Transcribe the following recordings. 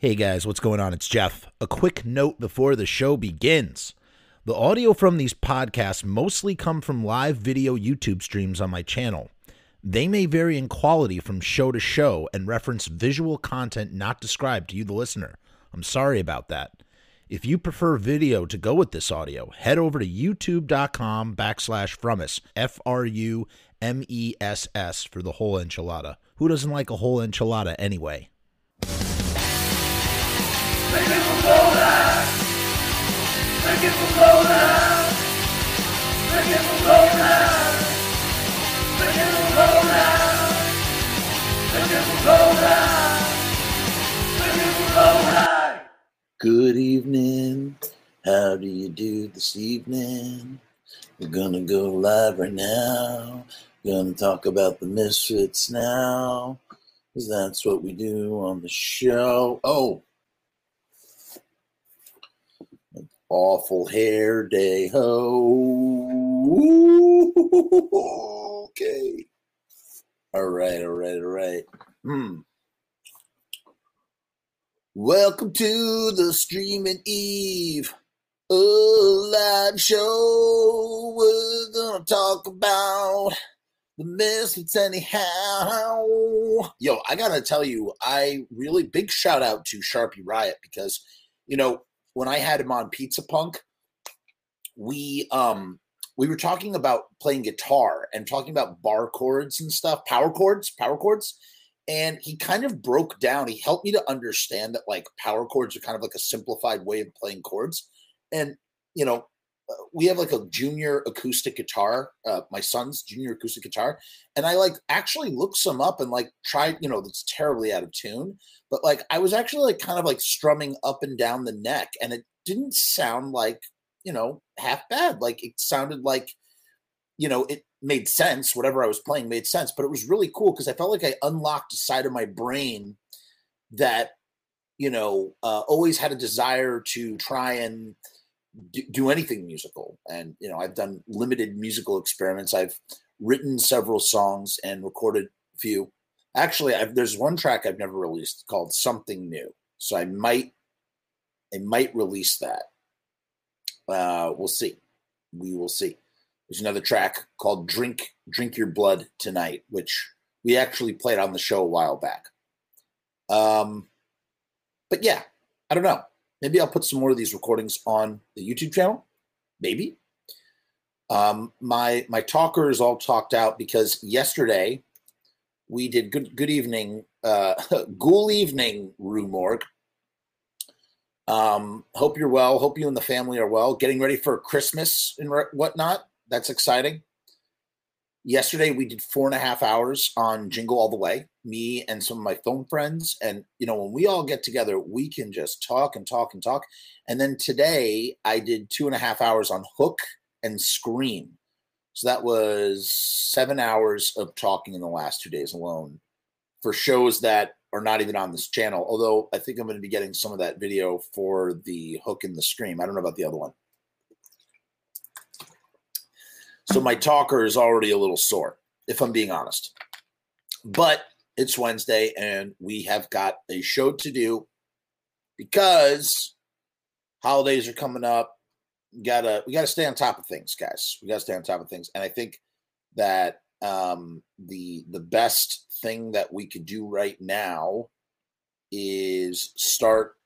Hey guys, what's going on? It's Jeff. A quick note before the show begins. The audio from these podcasts mostly come from live video YouTube streams on my channel. They may vary in quality from show to show and reference visual content not described to you, the listener. I'm sorry about that. If you prefer video to go with this audio, head over to youtube.com backslash frumess, F R U M E S S, for the whole enchilada. Who doesn't like a whole enchilada anyway? Good evening. How do you do this evening? We're gonna go live right now. Gonna talk about the misfits now. 'cause that's what we do on the show. Oh, awful hair day ho. Okay. All right, all right, all right. Hmm. Welcome to the streaming eve, a live show. We're gonna talk about the misfits anyhow. Yo, I gotta tell you, I really big shout out to Sharpie Riot because you know when I had him on Pizza Punk, we um we were talking about playing guitar and talking about bar chords and stuff, power chords, power chords. And he kind of broke down. He helped me to understand that like power chords are kind of like a simplified way of playing chords. And you know, we have like a junior acoustic guitar, uh, my son's junior acoustic guitar, and I like actually looked some up and like tried, you know, that's terribly out of tune, but like I was actually like kind of like strumming up and down the neck, and it didn't sound like you know half bad. Like it sounded like you know it made sense. Whatever I was playing made sense, but it was really cool because I felt like I unlocked a side of my brain that you know uh, always had a desire to try and do, anything musical. And you know I've done limited musical experiments. I've written several songs and recorded a few. Actually, I've, there's one track I've never released called "Something New," so I might I might release that. Uh, we'll see. We will see. There's another track called "Drink Drink Your Blood Tonight," which we actually played on the show a while back. Um, but yeah, I don't know. Maybe I'll put some more of these recordings on the YouTube channel. Maybe. Um, my my talker is all talked out because yesterday we did good good evening, uh, ghoul evening, Rue Morgue. Um, hope you're well. Hope you and the family are well. Getting ready for Christmas and re- whatnot. That's exciting. Yesterday we did four and a half hours on Jingle All the Way. Me and some of my phone friends, and you know when we all get together, we can just talk and talk and talk. And then today I did two and a half hours on Hook and Scream. So that was seven hours of talking in the last two days alone for shows that are not even on this channel. Although I think I'm going to be getting some of that video for the hook and the scream. I don't know about the other one. So my talker is already a little sore, if I'm being honest. But it's Wednesday and we have got a show to do because holidays are coming up. We gotta we gotta stay on top of things, guys. We gotta stay on top of things. And I think that um the the best thing that we could do right now is start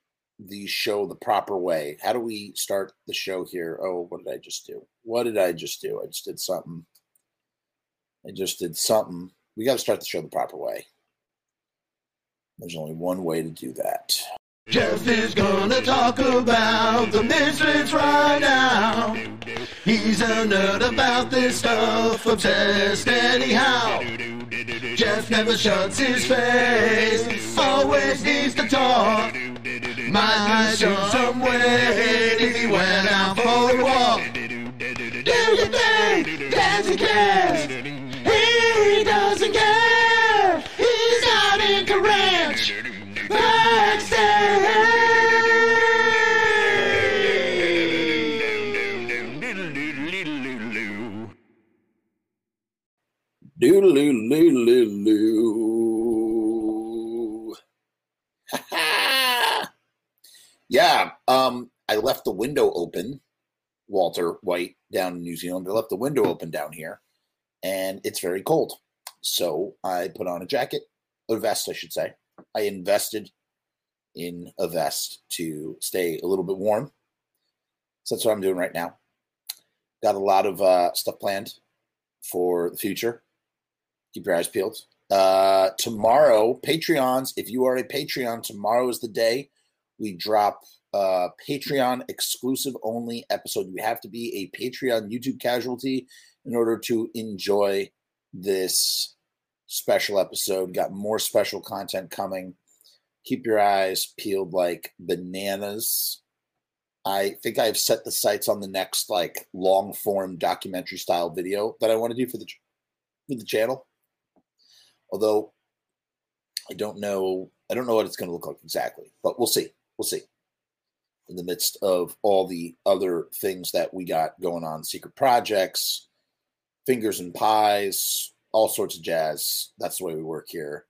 the show the proper way. How do we start the show here? Oh, what did I just do? What did I just do? I just did something. I just did something. We got to start the show the proper way. There's only one way to do that. Jeff is gonna talk about the misfits right now. He's a nerd about this stuff, obsessed anyhow. Jeff never shuts his face, always needs to talk. Might be show some weight if he went out for a walk. Do you think that he cares? He doesn't care. He's out in Ranch. Doodaloo-loo-loo-loo. Yeah, um, I left the window open. Walter White down in New Zealand. I left the window open down here, and it's very cold. So I put on a jacket, a vest, I should say. I invested in a vest to stay a little bit warm. So that's what I'm doing right now. Got a lot of uh, stuff planned for the future. Keep your eyes peeled. Uh, tomorrow, Patreons, if you are a Patreon, tomorrow is the day we drop a Patreon exclusive only episode. You have to be a Patreon YouTube casualty in order to enjoy this special episode. Got more special content coming. Keep your eyes peeled like bananas. I think I've set the sights on the next like long form documentary style video that I want to do for the for the channel. Although I don't know I don't know what it's going to look like exactly, but we'll see. We'll see. In the midst of all the other things that we got going on, secret projects, fingers and pies, all sorts of jazz. That's the way we work here.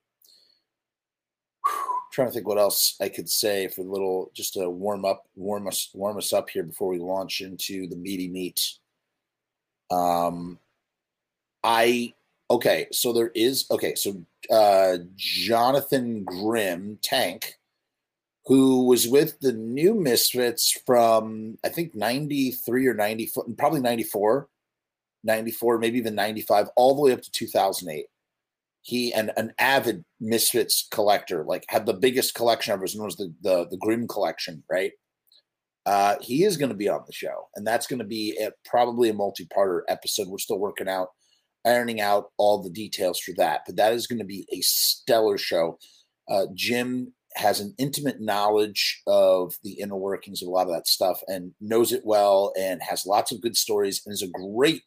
Whew. Trying to think what else I could say for a little just to warm up, warm us, warm us up here before we launch into the meaty meat. Um, I okay, so there is okay, so uh, Jonathan Grimm Tank, who was with the new Misfits from I think ninety three or ninety probably ninety four 94, maybe even 95, all the way up to 2008. He and an avid Misfits collector, like had the biggest collection ever, known as the, the, the Grimm collection, right? Uh, he is going to be on the show, and that's going to be a, probably a multi-parter episode. We're still working out, ironing out all the details for that, but that is going to be a stellar show. Uh, Jim has an intimate knowledge of the inner workings of a lot of that stuff and knows it well and has lots of good stories and is a great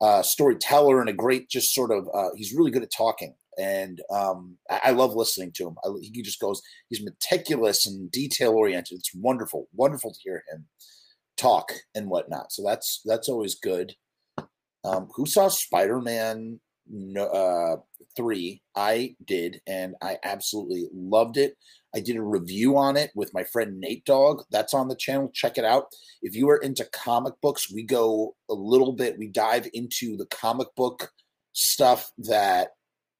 uh, storyteller and a great just sort of uh, he's really good at talking. And um, I, I, love listening to him. I, he just goes he's meticulous and detail oriented. It's wonderful wonderful to hear him talk and whatnot. So that's that's always good. Um, who saw spider-man no, uh, 3 i did and i absolutely loved it I did a review on it with my friend Nate Dog. That's on the channel. Check it out. If you are into comic books, we go a little bit. We dive into the comic book stuff that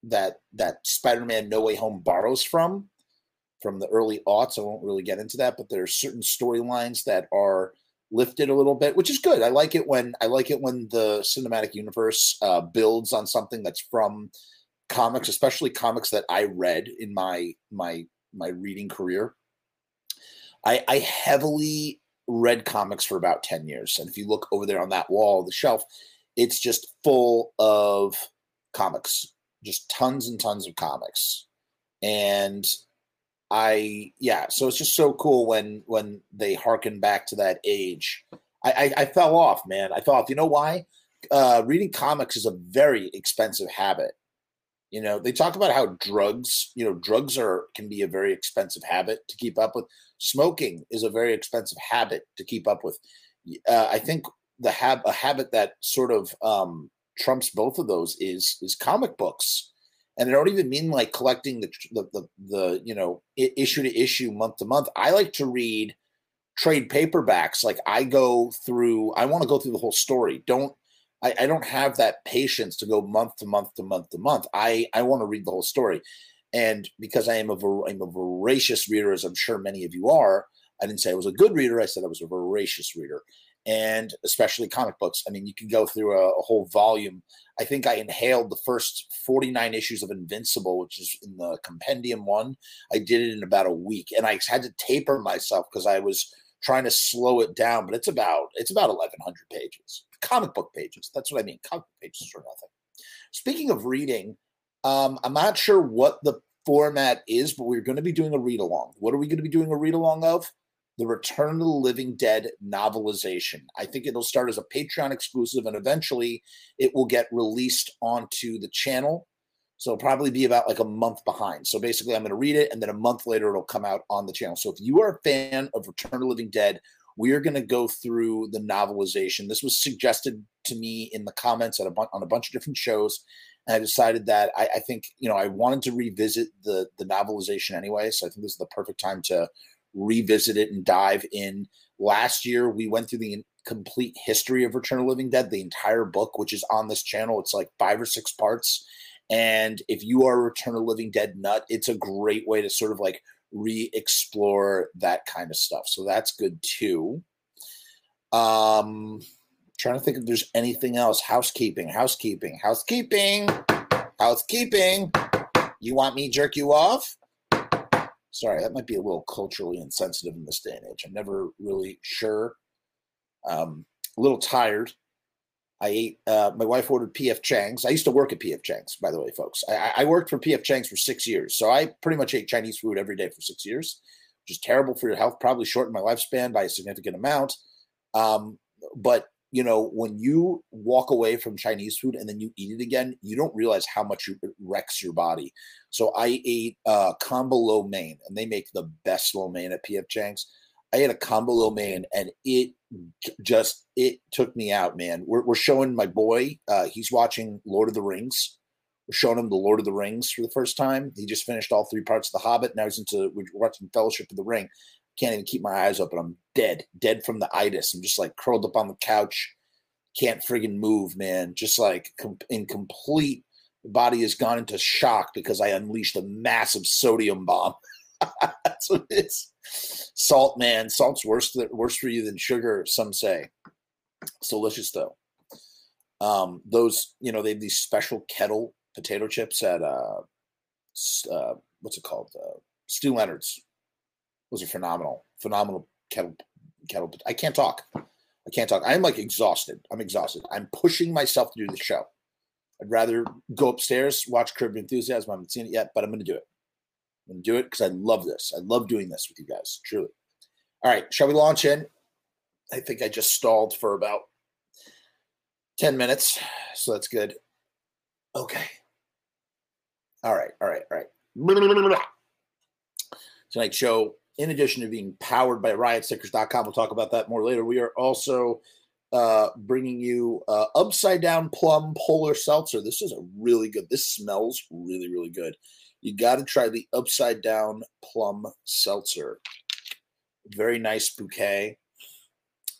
that that Spider-Man No Way Home borrows from from the early aughts. I won't really get into that, but there are certain storylines that are lifted a little bit, which is good. I like it when I like it when the cinematic universe uh, builds on something that's from comics, especially comics that I read in my my my reading career. I, I heavily read comics for about 10 years. And if you look over there on that wall, the shelf, it's just full of comics, just tons and tons of comics. And I, yeah, so it's just so cool when when they harken back to that age. I, I, I fell off, man. I thought, you know why? Uh, reading comics is a very expensive habit. You know, they talk about how drugs, you know, drugs are can be a very expensive habit to keep up with. Smoking is a very expensive habit to keep up with. Uh, I think the hab a habit that sort of um, trumps both of those is is comic books, and I don't even mean like collecting the the the, the you know issue to issue, month to month. I like to read trade paperbacks. Like I go through, I want to go through the whole story. Don't I, I don't have that patience to go month to month to month to month. I, I want to read the whole story. And because I am a, I'm a voracious reader, as I'm sure many of you are, I didn't say I was a good reader. I said I was a voracious reader. And especially comic books. I mean, you can go through a, a whole volume. I think I inhaled the first 49 issues of Invincible, which is in the compendium one. I did it in about a week. And I had to taper myself because I was trying to slow it down, but it's about it's about 1100 pages comic book pages. That's what I mean. Comic pages are nothing. Speaking of reading, um, I'm not sure what the format is, but we're going to be doing a read along. What are we going to be doing a read along of? The Return of the Living Dead novelization. I think it'll start as a Patreon exclusive and eventually it will get released onto the channel. So it'll probably be about like a month behind. So basically, I'm going to read it and then a month later it'll come out on the channel. So if you are a fan of Return of the Living Dead, we are going to go through the novelization. This was suggested to me in the comments a bu- on a bunch of different shows. And I decided that I, I, think, you know, I wanted to revisit the, the novelization anyway. So I think this is the perfect time to revisit it and dive in. Last year, we went through the complete history of Return of Living Dead, the entire book, which is on this channel. It's like five or six parts. And if you are a Return of Living Dead nut, it's a great way to sort of like re explore that kind of stuff. So that's good too. Um, trying to think if there's anything else. Housekeeping, housekeeping, housekeeping, housekeeping. You want me jerk you off? Sorry, that might be a little culturally insensitive in this day and age. I'm never really sure. Um, a little tired. I ate. Uh, my wife ordered PF Chang's. I used to work at PF Chang's, by the way, folks. I, I worked for PF Chang's for six years, so I pretty much ate Chinese food every day for six years, which is terrible for your health. Probably shortened my lifespan by a significant amount. Um, but you know, when you walk away from Chinese food and then you eat it again, you don't realize how much it wrecks your body. So I ate uh, combo lo mein, and they make the best lo mein at PF Chang's. I ate a combo lo mein, and it just it took me out, man. We're, we're showing my boy. Uh, he's watching Lord of the Rings. We're showing him the Lord of the Rings for the first time. He just finished all three parts of The Hobbit. Now he's into we're watching Fellowship of the Ring can't even keep my eyes open. I'm dead, dead from the itis. I'm just like curled up on the couch, can't friggin' move, man. Just like com- in complete, body has gone into shock because I unleashed a massive sodium bomb. That's what it is. Salt, man. Salt's worse than, worse for you than sugar. Some say. It's delicious though. Um, those, you know, they have these special kettle potato chips at uh, uh what's it called? Uh, Stew Leonard's those are phenomenal, phenomenal kettle kettle. I can't talk. I can't talk. I'm like exhausted. I'm exhausted. I'm pushing myself to do the show. I'd rather go upstairs, watch Curb Enthusiasm. I haven't seen it yet, but I'm going to do it. I'm going to do it because I love this. I love doing this with you guys, truly. All right, shall we launch in? I think I just stalled for about 10 minutes, so that's good. Okay. All right, all right, all right. Tonight's show in addition to being powered by riotstickers.com, we'll talk about that more later. We are also uh, bringing you uh, upside down plum polar seltzer. This is a really good. This smells really, really good. You got to try the upside down plum seltzer. Very nice bouquet.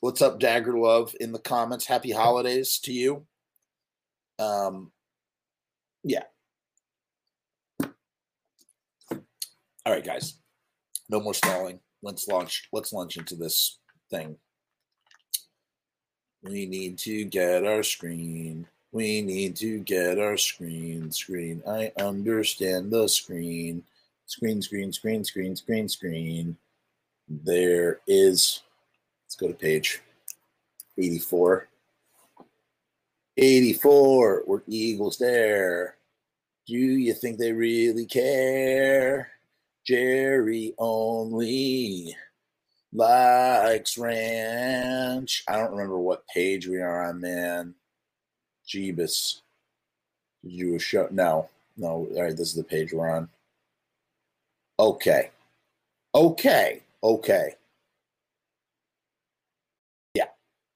What's up, Dagger Love? In the comments, happy holidays to you. Um, yeah. All right, guys. No more stalling. Let's launch. Let's launch into this thing. We need to get our screen. We need to get our screen. Screen. I understand the screen. Screen, screen, screen, screen, screen, screen. There is. Let's go to page 84. 84. We're Eagles there. Do you think they really care? Jerry only likes ranch. I don't remember what page we are on, man. Jeebus. Did you a show? No, no. All right, this is the page we're on. Okay. Okay. Okay. Yeah.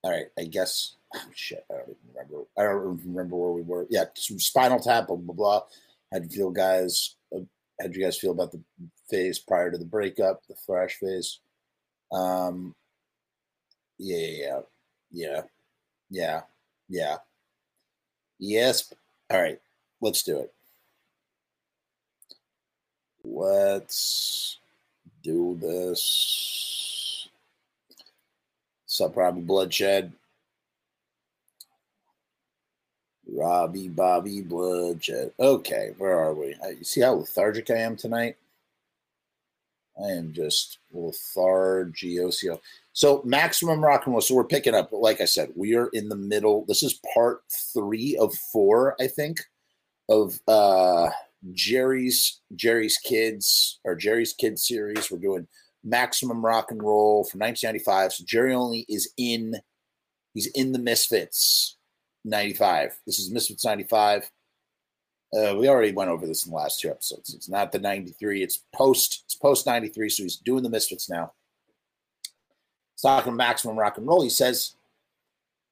All right. I guess. Oh, shit. I don't even remember. I don't remember where we were. Yeah. Spinal tap, blah, blah, blah. How'd you feel, guys? How'd you guys feel about the phase prior to the breakup, the fresh phase. Um, yeah, yeah, yeah, yeah. Yes. All right, let's do it. Let's do this. Sub Robbie Bloodshed. Robbie Bobby Bloodshed. Okay, where are we? You see how lethargic I am tonight? I am just lethargioso. So maximum rock and roll. So we're picking up. Like I said, we are in the middle. This is part three of four, I think, of uh Jerry's Jerry's Kids or Jerry's Kids series. We're doing maximum rock and roll from 1995. So Jerry only is in. He's in the Misfits 95. This is Misfits 95. Uh, we already went over this in the last two episodes. It's not the 93, it's post it's post 93, so he's doing the Misfits now. He's talking maximum rock and roll. He says,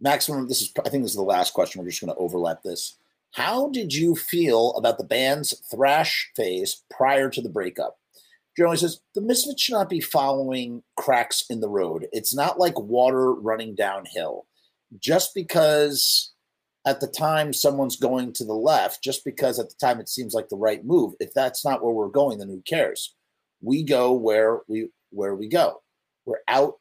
maximum, this is I think this is the last question. We're just gonna overlap this. How did you feel about the band's thrash phase prior to the breakup? Jerry says the Misfits should not be following cracks in the road. It's not like water running downhill. Just because at the time someone's going to the left, just because at the time it seems like the right move, if that's not where we're going, then who cares? We go where we where we go. We're out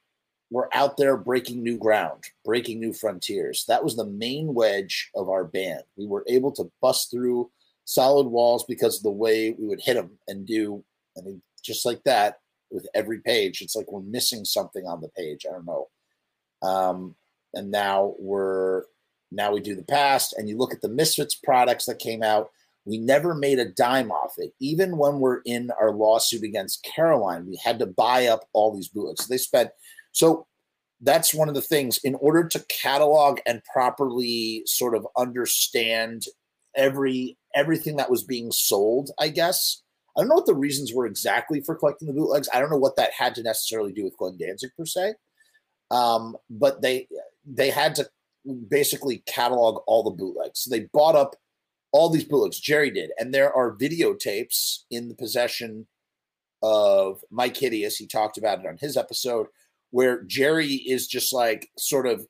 we're out there breaking new ground, breaking new frontiers. That was the main wedge of our band. We were able to bust through solid walls because of the way we would hit them and do, I mean, just like that with every page. It's like we're missing something on the page. I don't know. Um, and now we're now we do the past, and you look at the Misfits products that came out. We never made a dime off it. Even when we're in our lawsuit against Caroline, we had to buy up all these bootlegs. They spent so that's one of the things in order to catalog and properly sort of understand every everything that was being sold, I guess. I don't know what the reasons were exactly for collecting the bootlegs. I don't know what that had to necessarily do with Glenn Danzig per se. Um, but they they had to basically catalog all the bootlegs. So they bought up all these bootlegs. Jerry did, and there are videotapes in the possession of Mike Hideous. He talked about it on his episode where Jerry is just like sort of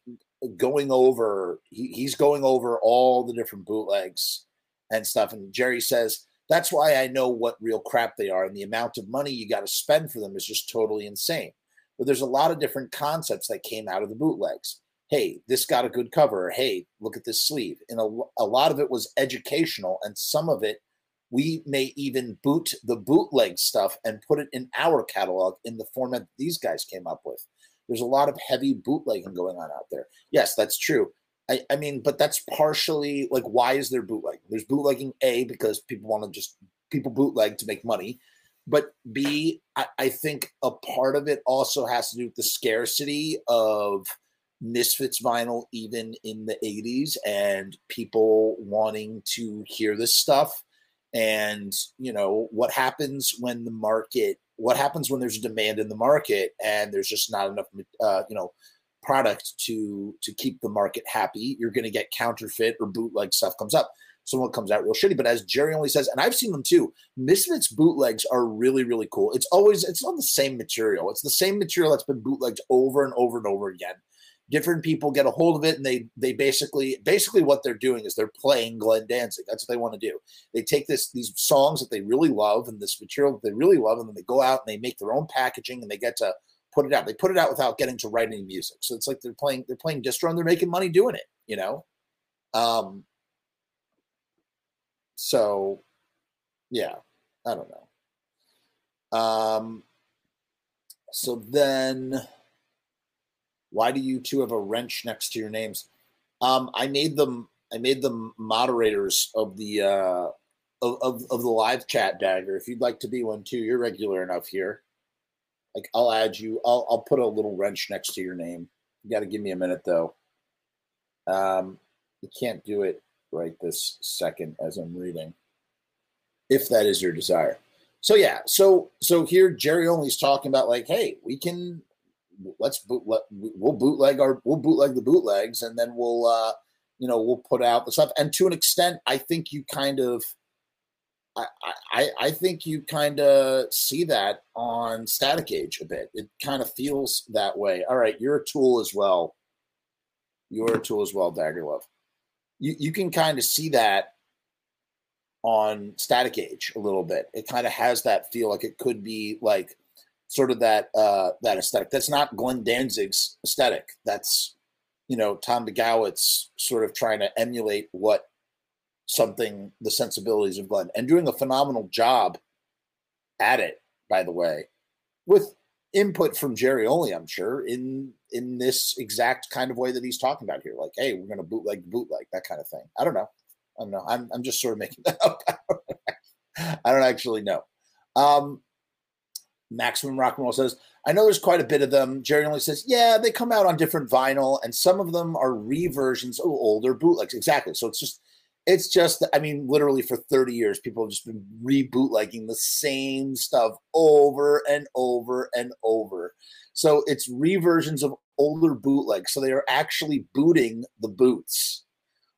going over he, he's going over all the different bootlegs and stuff and Jerry says that's why I know what real crap they are and the amount of money you got to spend for them is just totally insane. But there's a lot of different concepts that came out of the bootlegs. Hey, this got a good cover. Hey, look at this sleeve. And a, a lot of it was educational and some of it we may even boot the bootleg stuff and put it in our catalog in the format these guys came up with. There's a lot of heavy bootlegging going on out there. Yes, that's true. I, I mean, but that's partially like why is there bootlegging? There's bootlegging A because people want to just people bootleg to make money. But B, I, I think a part of it also has to do with the scarcity of Misfits vinyl even in the 80s and people wanting to hear this stuff. And you know what happens when the market what happens when there's a demand in the market and there's just not enough uh, you know product to to keep the market happy you're going to get counterfeit or bootleg stuff comes up. Someone comes out real shitty but as jerry only says and i've seen them too misfits bootlegs are really really cool. It's always it's not the same material. It's the same material that's been bootlegged over and over and over again different people get a hold of it and they they basically basically what they're doing is they're playing Glenn Danzig. That's what they want to do. They take this these songs that they really love and this material that they really love, and then they go out and they make their own packaging and they get to put it out. They put it out without getting to write any music. So it's like they're playing they're playing distro and they're making money doing it, you know? Um so yeah, I don't know. Um so then why do you two have a wrench next to your names? Um, I made them. I made them moderators of the uh, of, of, of the live chat dagger. If you'd like to be one too, you're regular enough here. Like I'll add you. I'll I'll put a little wrench next to your name. You got to give me a minute though. Um, you can't do it right this second as I'm reading, if that is your desire. So yeah, so so here Jerry Only's talking about like, hey, we can let's boot, let, we'll bootleg our we'll bootleg the bootlegs and then we'll uh you know we'll put out the stuff. And to an extent i think you kind of i i, I think you kind of see that on static age a bit. It kind of feels that way. All right you're a tool as well. You're a tool as well dagger love. You, you can kind of see that on static age a little bit. It kind of has that feel like it could be like sort of that uh, that aesthetic. That's not Glenn Danzig's aesthetic. That's you know Tom Bejgrowicz's sort of trying to emulate what something the sensibilities of Glenn and doing a phenomenal job at it. By the way, with input from Jerry only, I'm sure in in this exact kind of way that he's talking about here. Like, hey, we're going to bootleg bootleg that kind of thing. I don't know. I don't know. I'm I'm just sort of making that up. I don't actually know. Um, Maximum Rock and Roll says, I know there's quite a bit of them. Jerry only says, yeah, they come out on different vinyl, and some of them are reversions of older bootlegs. Exactly. So it's just, it's just, I mean, literally for 30 years, people have just been rebootlegging the same stuff over and over and over. So it's reversions of older bootlegs. So they are actually booting the boots.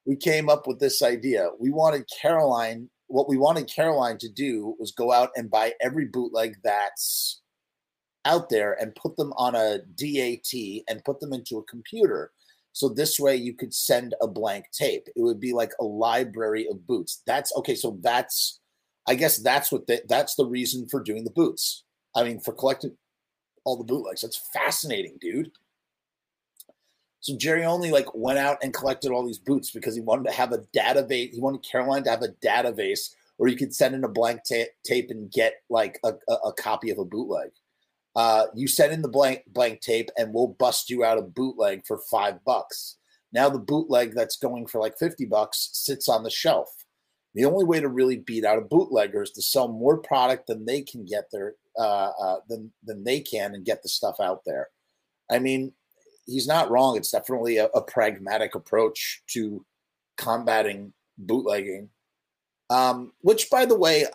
We came up with this idea. We wanted Caroline what we wanted Caroline to do was go out and buy every bootleg that's out there and put them on a DAT and put them into a computer. So this way you could send a blank tape. It would be like a library of boots. That's okay. So that's, I guess that's what the, that's the reason for doing the boots. I mean, for collecting all the bootlegs. That's fascinating, dude. So Jerry only like went out and collected all these boots because he wanted to have a database. He wanted Caroline to have a database where you could send in a blank ta- tape and get like a, a, a copy of a bootleg. Uh, you send in the blank blank tape and we'll bust you out a bootleg for five bucks. Now the bootleg that's going for like 50 bucks sits on the shelf. The only way to really beat out a bootlegger is to sell more product than they can get there uh, uh, than than they can and get the stuff out there. I mean, he's not wrong. It's definitely a, a pragmatic approach to combating bootlegging. Um, which, by the way,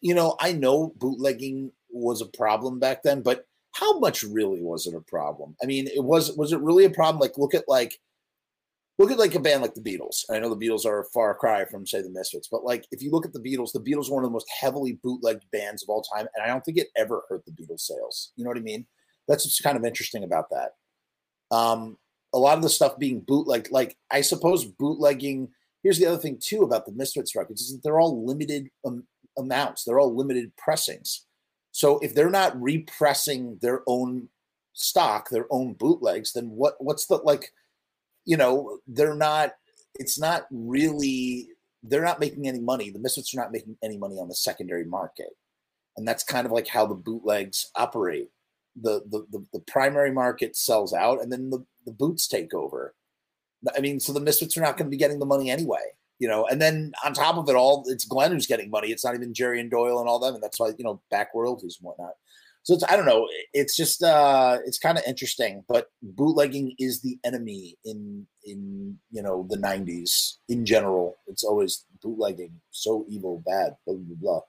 you know, I know bootlegging was a problem back then, but how much really was it a problem? I mean, it was was it really a problem? Like, look at like look at like a band like the Beatles. I know the Beatles are a far cry from say the Misfits, but like if you look at the Beatles, the Beatles were one of the most heavily bootlegged bands of all time, and I don't think it ever hurt the Beatles sales. You know what I mean? That's what's kind of interesting about that. Um, a lot of the stuff being bootlegged, like I suppose bootlegging. Here's the other thing too about the Misfits records is that they're all limited um, amounts. They're all limited pressings. So if they're not repressing their own stock, their own bootlegs, then what? What's the like? You know, they're not. It's not really. They're not making any money. The Misfits are not making any money on the secondary market, and that's kind of like how the bootlegs operate the, the the, the primary market sells out and then the, the boots take over. I mean, so the Misfits are not going to be getting the money anyway, you know. And then on top of it all, it's Glenn who's getting money. It's not even Jerry and Doyle and all them, and that's why you know back royalties and whatnot. So it's I don't know. It's just uh it's kind of interesting, but bootlegging is the enemy in in you know the '90s in general. It's always bootlegging, so evil, bad, blah blah blah.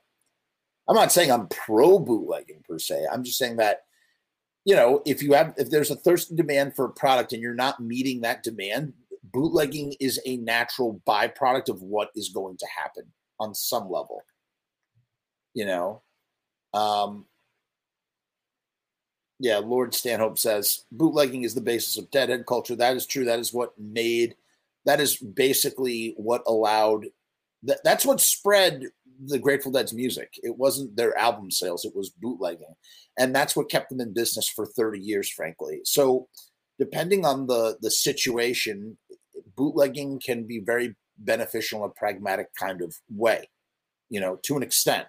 I'm not saying I'm pro bootlegging per se. I'm just saying that you know, if you have if there's a thirsty demand for a product and you're not meeting that demand, bootlegging is a natural byproduct of what is going to happen on some level. You know, um, yeah, Lord Stanhope says bootlegging is the basis of deadhead culture. That is true. That is what made. That is basically what allowed. That, that's what spread the Grateful Dead's music. It wasn't their album sales, it was bootlegging. And that's what kept them in business for 30 years, frankly. So, depending on the, the situation, bootlegging can be very beneficial in a pragmatic kind of way, you know, to an extent.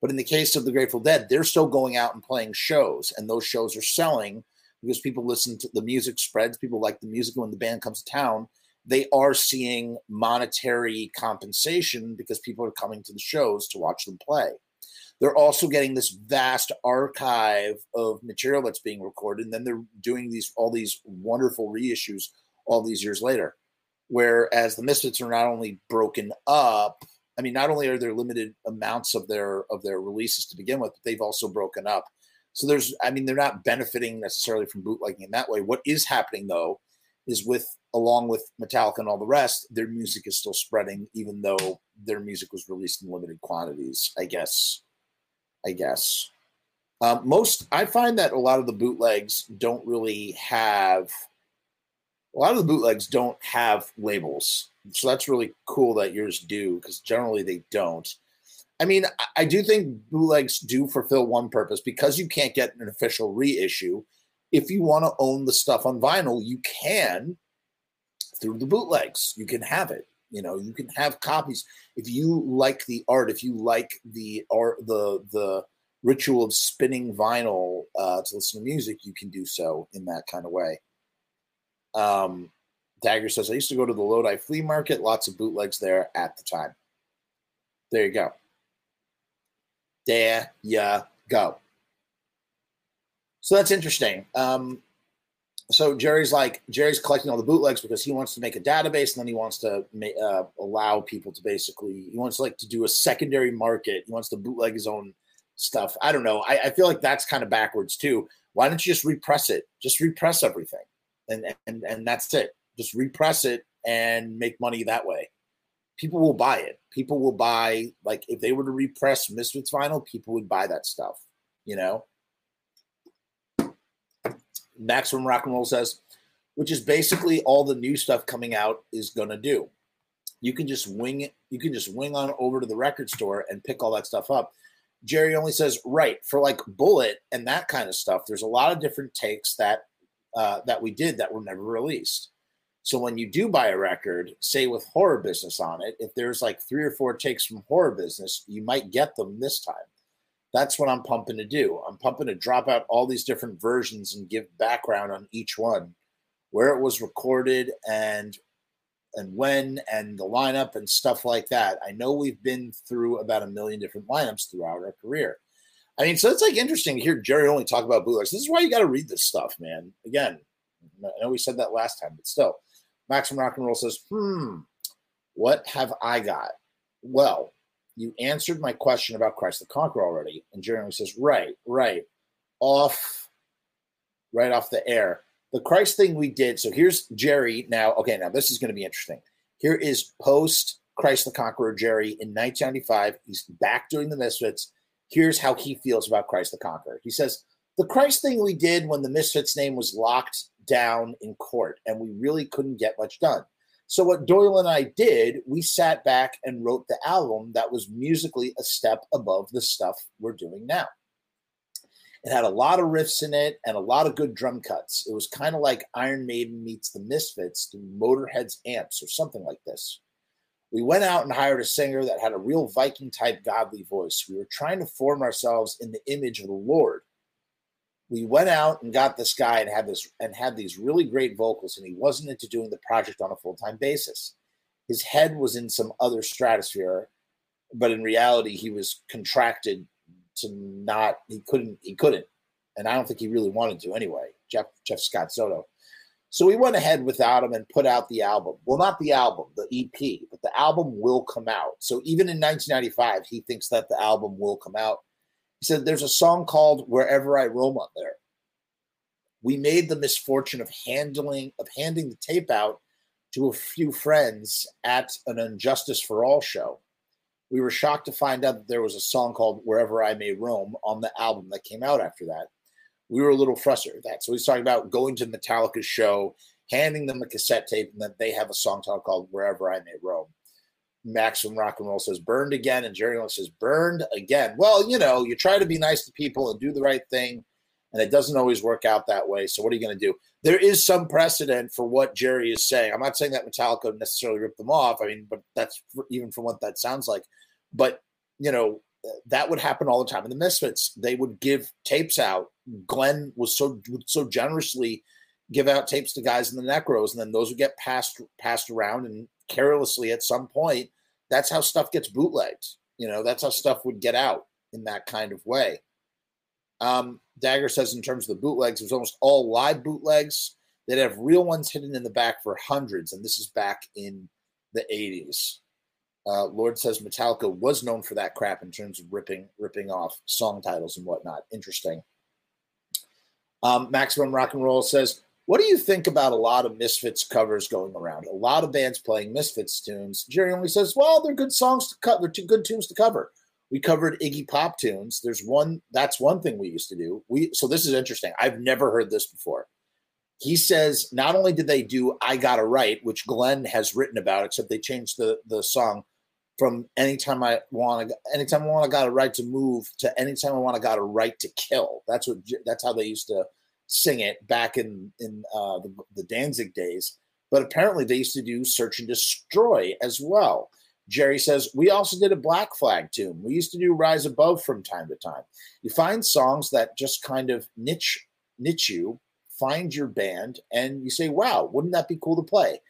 But in the case of the Grateful Dead, they're still going out and playing shows, and those shows are selling because people listen to the music spreads. People like the music when the band comes to town they are seeing monetary compensation because people are coming to the shows to watch them play. They're also getting this vast archive of material that's being recorded, and then they're doing these all these wonderful reissues all these years later. Whereas the Misfits are not only broken up, I mean, not only are there limited amounts of their of their releases to begin with, but they've also broken up. So there's, I mean, they're not benefiting necessarily from bootlegging in that way. What is happening though is with along with Metallica and all the rest, their music is still spreading, even though their music was released in limited quantities. I guess. I guess. Um, most I find that a lot of the bootlegs don't really have. A lot of the bootlegs don't have labels, so that's really cool that yours do because generally they don't. I mean, I do think bootlegs do fulfill one purpose because you can't get an official reissue if you want to own the stuff on vinyl, you can through the bootlegs. You can have it. You know, you can have copies. If you like the art, if you like the art, the the ritual of spinning vinyl uh, to listen to music, you can do so in that kind of way. Um, Dagger says, I used to go to the Lodi flea market, lots of bootlegs there at the time. There you go. There you go. So that's interesting. Um, so Jerry's like Jerry's collecting all the bootlegs because he wants to make a database, and then he wants to ma- uh, allow people to basically he wants like to do a secondary market. He wants to bootleg his own stuff. I don't know. I, I feel like that's kind of backwards too. Why don't you just repress it? Just repress everything, and and and that's it. Just repress it and make money that way. people will buy it. People will buy like if they were to repress Misfits vinyl, people would buy that stuff. You know. Maximum Rock and Roll says, which is basically all the new stuff coming out is gonna do. You can just wing it. You can just wing on over to the record store and pick all that stuff up. Jerry only says, right for like Bullet and that kind of stuff. There's a lot of different takes that uh, that we did that were never released. So when you do buy a record, say with horror business on it, if there's like three or four takes from horror business, you might get them this time. That's what I'm pumping to do. I'm pumping to drop out all these different versions and give background on each one, where it was recorded and and when and the lineup and stuff like that. I know we've been through about a million different lineups throughout our career. I mean, so it's like interesting to hear Jerry only talk about bootlegs. This is why you got to read this stuff, man. Again, I know we said that last time, but still, Maximum Rock and Roll says, hmm, what have I got? Well, you answered my question about Kryst the Conqueror already. And only says, right, right, off, right off the air the Christ thing we did. So here's Jerry now. Okay, now this is going to be interesting. Here is post Kryst the Conqueror Jerry in 1995. He's back doing the Misfits. Here's how he feels about Kryst the Conqueror. He says, The Christ thing we did when the Misfits name was locked down in court and we really couldn't get much done. So, what Doyle and I did, we sat back and wrote the album that was musically a step above the stuff we're doing now. It had a lot of riffs in it and a lot of good drum cuts. It was kind of like Iron Maiden meets the Misfits Motorhead's amps or something like this. We went out and hired a singer that had a real Viking type godly voice. We were trying to form ourselves in the image of the Lord. We went out and got this guy and had this and had these really great vocals, and he wasn't into doing the project on a full time basis. His head was in some other stratosphere, but in reality, he was contracted to not he couldn't he couldn't, and I don't think he really wanted to anyway. Jeff Jeff Scott Soto. So we went ahead without him and put out the album. Well, not the album, the EP, but the album will come out. So even in 1995, he thinks that the album will come out. He said there's a song called "Wherever I Roam" on there. We made the misfortune of handling of handing the tape out to a few friends at an And Justice for All show we were shocked to find out that there was a song called Wherever I May Roam on the album that came out after that. We were a little frustrated with that. So he's talking about going to Metallica's show, handing them a cassette tape, and then they have a song title called Wherever I May Roam. Maximum Rock and Roll says burned again, and Jerry says burned again. Well, you know, you try to be nice to people and do the right thing, and it doesn't always work out that way. So what are you going to do? There is some precedent for what Jerry is saying. I'm not saying that Metallica necessarily ripped them off. I mean, but that's even from what that sounds like. But you know that would happen all the time in the Misfits. They would give tapes out. Glenn was so so generously give out tapes to guys in the Necros, and then those would get passed passed around and carelessly at some point. That's how stuff gets bootlegged. You know, that's how stuff would get out in that kind of way. Um, Dagger says in terms of the bootlegs, it was almost all live bootlegs. They'd have real ones hidden in the back for hundreds, and this is back in the 80s. Uh, Lord says Metallica was known for that crap in terms of ripping ripping off song titles and whatnot. Interesting. Um, Maximum Rock and Roll says, "What do you think about a lot of Misfits covers going around? A lot of bands playing Misfits tunes." Jerry only says, "Well, they're good songs to cut. They're two good tunes to cover." We covered Iggy Pop tunes. There's one. That's one thing we used to do. We so this is interesting. I've never heard this before. He says not only did they do "I Got a Right," which Glenn has written about, except they changed the the song from anytime I want to, anytime I want to got a right to move to anytime I want to got a right to kill. That's what that's how they used to sing it back in in uh, the, the Danzig days. But apparently they used to do search and destroy as well. Jerry says we also did a Black Flag tune. We used to do Rise Above from time to time. You find songs that just kind of niche niche you, find your band, and you say, "Wow, wouldn't that be cool to play?"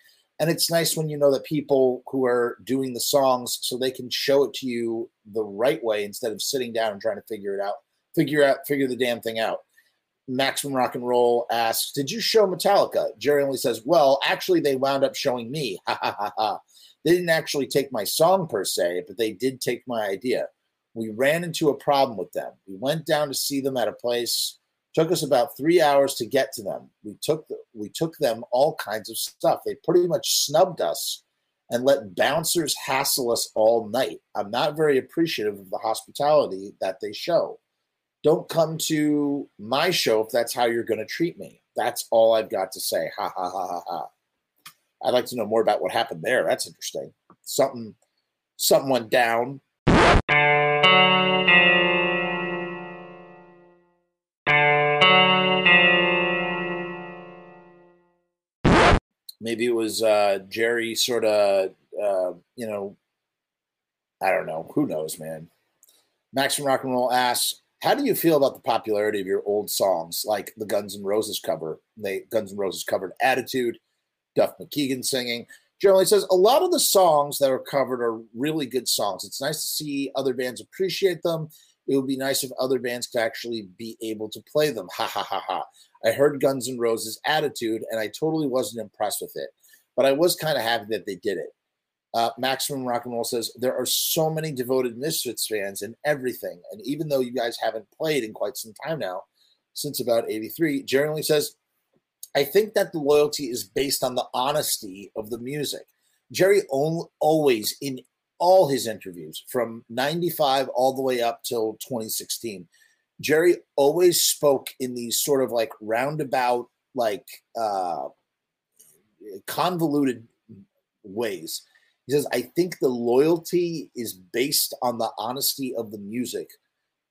and it's nice when you know that people who are doing the songs so they can show it to you the right way instead of sitting down and trying to figure it out figure out figure the damn thing out maximum rock and roll asks did you show metallica jerry only says well actually they wound up showing me they didn't actually take my song per se but they did take my idea we ran into a problem with them we went down to see them at a place Took us about three hours to get to them. We took the, we took them all kinds of stuff. They pretty much snubbed us and let bouncers hassle us all night. I'm not very appreciative of the hospitality that they show. Don't come to my show if that's how you're going to treat me. That's all I've got to say. Ha ha ha ha ha. I'd like to know more about what happened there. That's interesting. Something something went down. Maybe it was uh, Jerry sort of, uh, you know, I don't know. Who knows, man? Maximum Rock and Roll asks, how do you feel about the popularity of your old songs, like the Guns N' Roses cover? They Guns N' Roses covered "Attitude," Duff McKagan singing. Jerry Only says a lot of the songs that are covered are really good songs. It's nice to see other bands appreciate them. It would be nice if other bands could actually be able to play them. Ha ha ha ha. I heard Guns N' Roses Attitude and I totally wasn't impressed with it, but I was kind of happy that they did it. Uh, Maximum Rock and Roll says there are so many devoted Misfits fans and everything. And even though you guys haven't played in quite some time now, since about 83, Jerry Only says, I think that the loyalty is based on the honesty of the music. Jerry always, in all his interviews from 95 all the way up till 2016, Jerry always spoke in these sort of like roundabout, like uh, convoluted ways he says, I think the loyalty is based on the honesty of the music.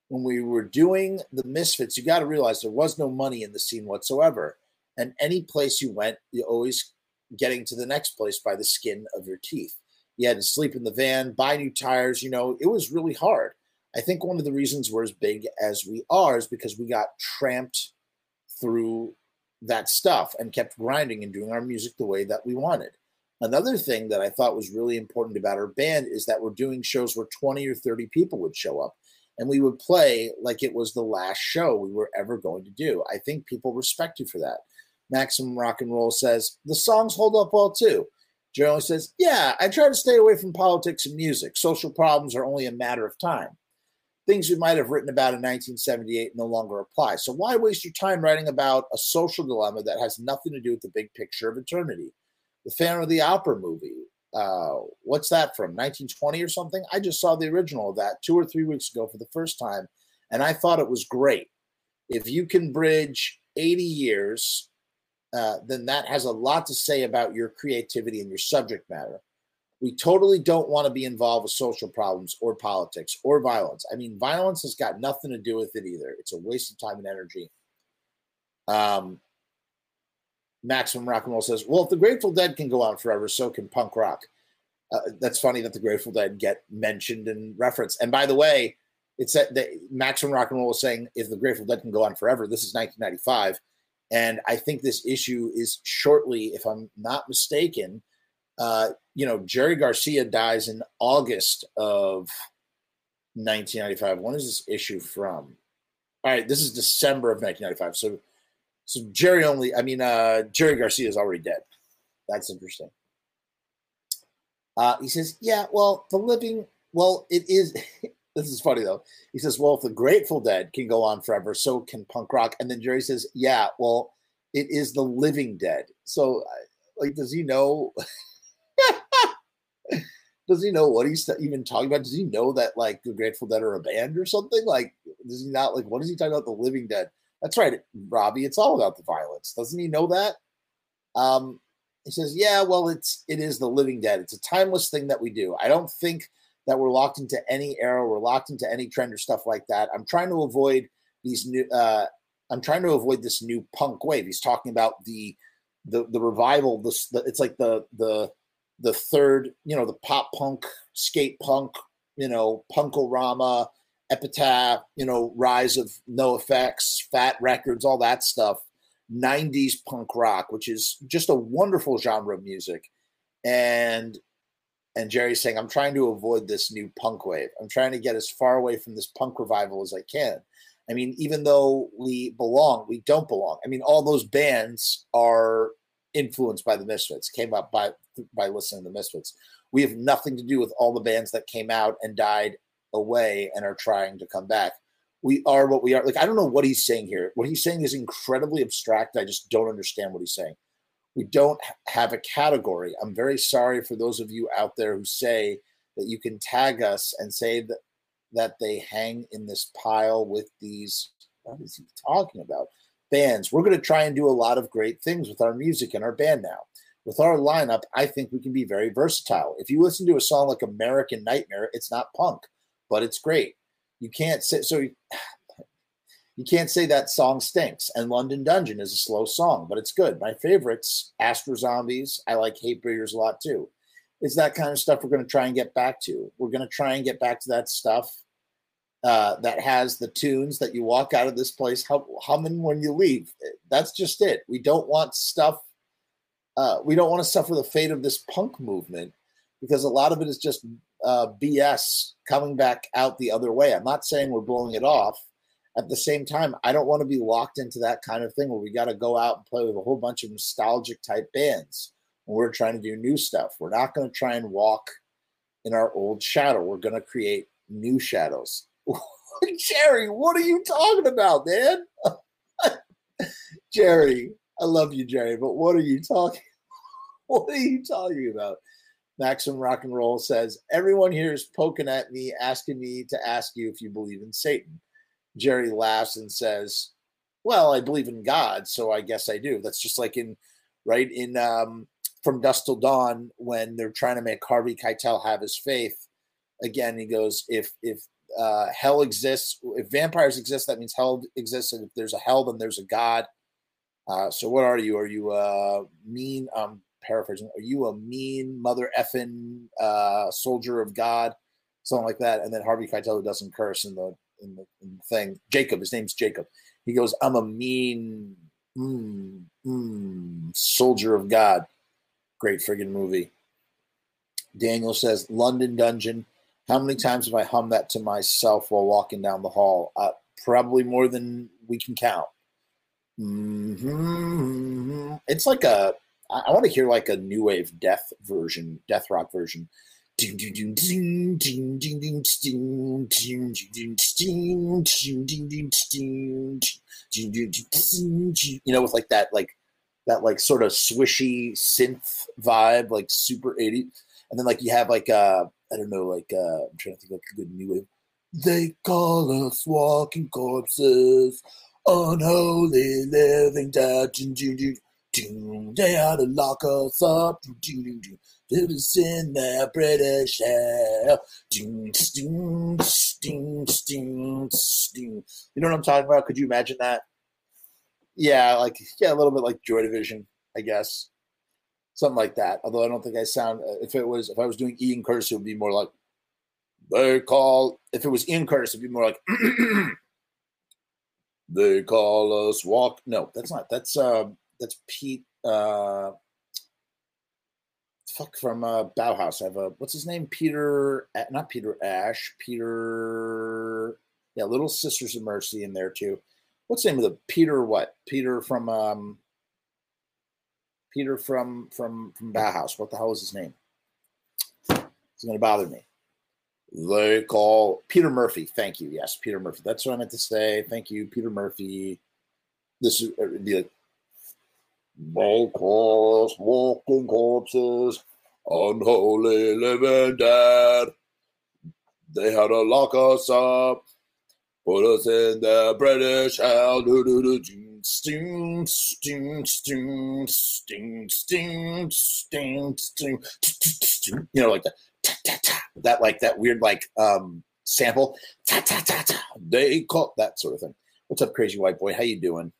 When we were doing the Misfits, you got to realize there was no money in the scene whatsoever. And any place you went, you're always getting to the next place by the skin of your teeth. You had to sleep in the van, buy new tires. You know, it was really hard. I think one of the reasons we're as big as we are is because we got tramped through that stuff and kept grinding and doing our music the way that we wanted. Another thing that I thought was really important about our band is that we're doing shows where 20 or 30 people would show up and we would play like it was the last show we were ever going to do. I think people respect you for that. Maximum Rock and Roll says, the songs hold up well too. Jerry Only says, yeah, I try to stay away from politics and music. Social problems are only a matter of time. Things we might have written about in 1978 no longer apply. So why waste your time writing about a social dilemma that has nothing to do with the big picture of eternity? The Phantom of the Opera movie. Uh, what's that from 1920 or something? I just saw the original of that two or three weeks ago for the first time, and I thought it was great. If you can bridge 80 years, uh, then that has a lot to say about your creativity and your subject matter. We totally don't want to be involved with social problems or politics or violence. I mean, violence has got nothing to do with it either. It's a waste of time and energy. Um, Maximum Rock and Roll says, "Well, if the Grateful Dead can go on forever, so can punk rock." Uh, that's funny that the Grateful Dead get mentioned and referenced. And by the way, it's that, that Maximum Rock and Roll is saying if the Grateful Dead can go on forever. This is 1995, and I think this issue is shortly, if I'm not mistaken. Uh, you know, Jerry Garcia dies in August of 1995. When is this issue from? All right, this is December of 1995. So so Jerry only, I mean, uh, Jerry Garcia is already dead. That's interesting. Uh, he says, yeah, well, the living, well, it is. this is funny though. He says, well, if the Grateful Dead can go on forever, so can punk rock. And then Jerry says, yeah, well, it is the living dead. So, like, does he know? does he know what he's even talking about? Does he know that like the Grateful Dead are a band or something? Like, does he not like what is he talking about? The living dead? That's right, Robbie. It's all about the violence. Doesn't he know that? Um, he says, "Yeah, well, it's it is the living dead. It's a timeless thing that we do. I don't think that we're locked into any era. We're locked into any trend or stuff like that. I'm trying to avoid these new. Uh, I'm trying to avoid this new punk wave. He's talking about the the the revival. This the, it's like the the the third. You know, the pop punk, skate punk. You know, Punk-O-Rama." Epitaph, you know, rise of NOFX, Fat Wreck Chords, all that stuff. 90s punk rock, which is just a wonderful genre of music. And and Jerry's saying, I'm trying to avoid this new punk wave. I'm trying to get as far away from this punk revival as I can. I mean, even though we belong, we don't belong. I mean, all those bands are influenced by the Misfits, came up by by listening to the Misfits. We have nothing to do with all the bands that came out and died away and are trying to come back. We are what we are. Like, I don't know what he's saying here. What he's saying is incredibly abstract. I just don't understand what he's saying. We don't have a category. I'm very sorry for those of you out there who say that you can tag us and say that that they hang in this pile with these. What is he talking about? Bands. We're going to try and do a lot of great things with our music and our band now. With our lineup, I think we can be very versatile. If you listen to a song like American Nightmare, it's not punk, but it's great. You can't say so. You can't say that song stinks. And London Dungeon is a slow song, but it's good. My favorites, Astro Zombies. I like Hate Hatebreeders a lot too. Is that kind of stuff we're going to try and get back to. We're going to try and get back to that stuff uh, that has the tunes that you walk out of this place hum- humming when you leave. That's just it. We don't want stuff. Uh, we don't want to suffer the fate of this punk movement because a lot of it is just uh, BS coming back out the other way. I'm not saying we're blowing it off at the same time, I don't want to be locked into that kind of thing where we got to go out and play with a whole bunch of nostalgic type bands when we're trying to do new stuff. We're not going to try and walk in our old shadow. We're going to create new shadows. Jerry, what are you talking about, man? Jerry, I love you, Jerry, but what are you talking? What are you talking about? Maximum Rock and Roll says everyone here is poking at me, asking me to ask you if you believe in Satan. Jerry laughs and says, "Well, I believe in God, so I guess I do." That's just like in right in um, from Dusk Till Dawn when they're trying to make Harvey Keitel have his faith. Again, he goes, "If if uh, hell exists, if vampires exist, that means hell exists, and if there's a hell, then there's a God." Uh, so, what are you? Are you a mean? Um, paraphrasing. Are you a mean mother effing uh, soldier of God? Something like that. And then Harvey Keitel doesn't curse in the in the, in the thing. Jacob, his name's Jacob. He goes, "I'm a mean mm, mm, soldier of God." Great friggin' movie. Daniel says, "London Dungeon." How many times have I hummed that to myself while walking down the hall? Uh, probably more than we can count. Mm-hmm. It's like a. I, I want to hear like a new wave death version, death rock version you know, with like that, like that, like sort of swishy synth vibe, like super 80. And then like you have like uh I don't know, like uh I'm trying to think of like a good new wave. They call us walking corpses, unholy living dead. They had to lock us up. It was in their British hell. You know what I'm talking about? Could you imagine that? Yeah, like yeah, a little bit like Joy Division, I guess, something like that. Although I don't think I sound. If it was, if I was doing Ian Curtis, it would be more like they call. If it was Ian Curtis, it'd be more like they call us walk. No, that's not. That's uh, that's Pete. Uh, fuck from uh, Bauhaus. I have a what's his name? Peter, not Peter Ash. Peter, yeah, Little Sisters of Mercy in there too. What's the name of the Peter? What Peter from? um Peter from from from Bauhaus. What the hell is his name? It's to bother me. They call Peter Murphy. Thank you. Yes, Peter Murphy. That's what I meant to say. Thank you, Peter Murphy. This would uh, be like us walking corpses, unholy living dead. They had to lock us up, put us in the British hell. Do, do, do, do. Sting, sting, sting, sting, sting, sting, sting, you know, like that, that like that weird like um sample. They call that sort of thing. What's up, crazy white boy? How you doing?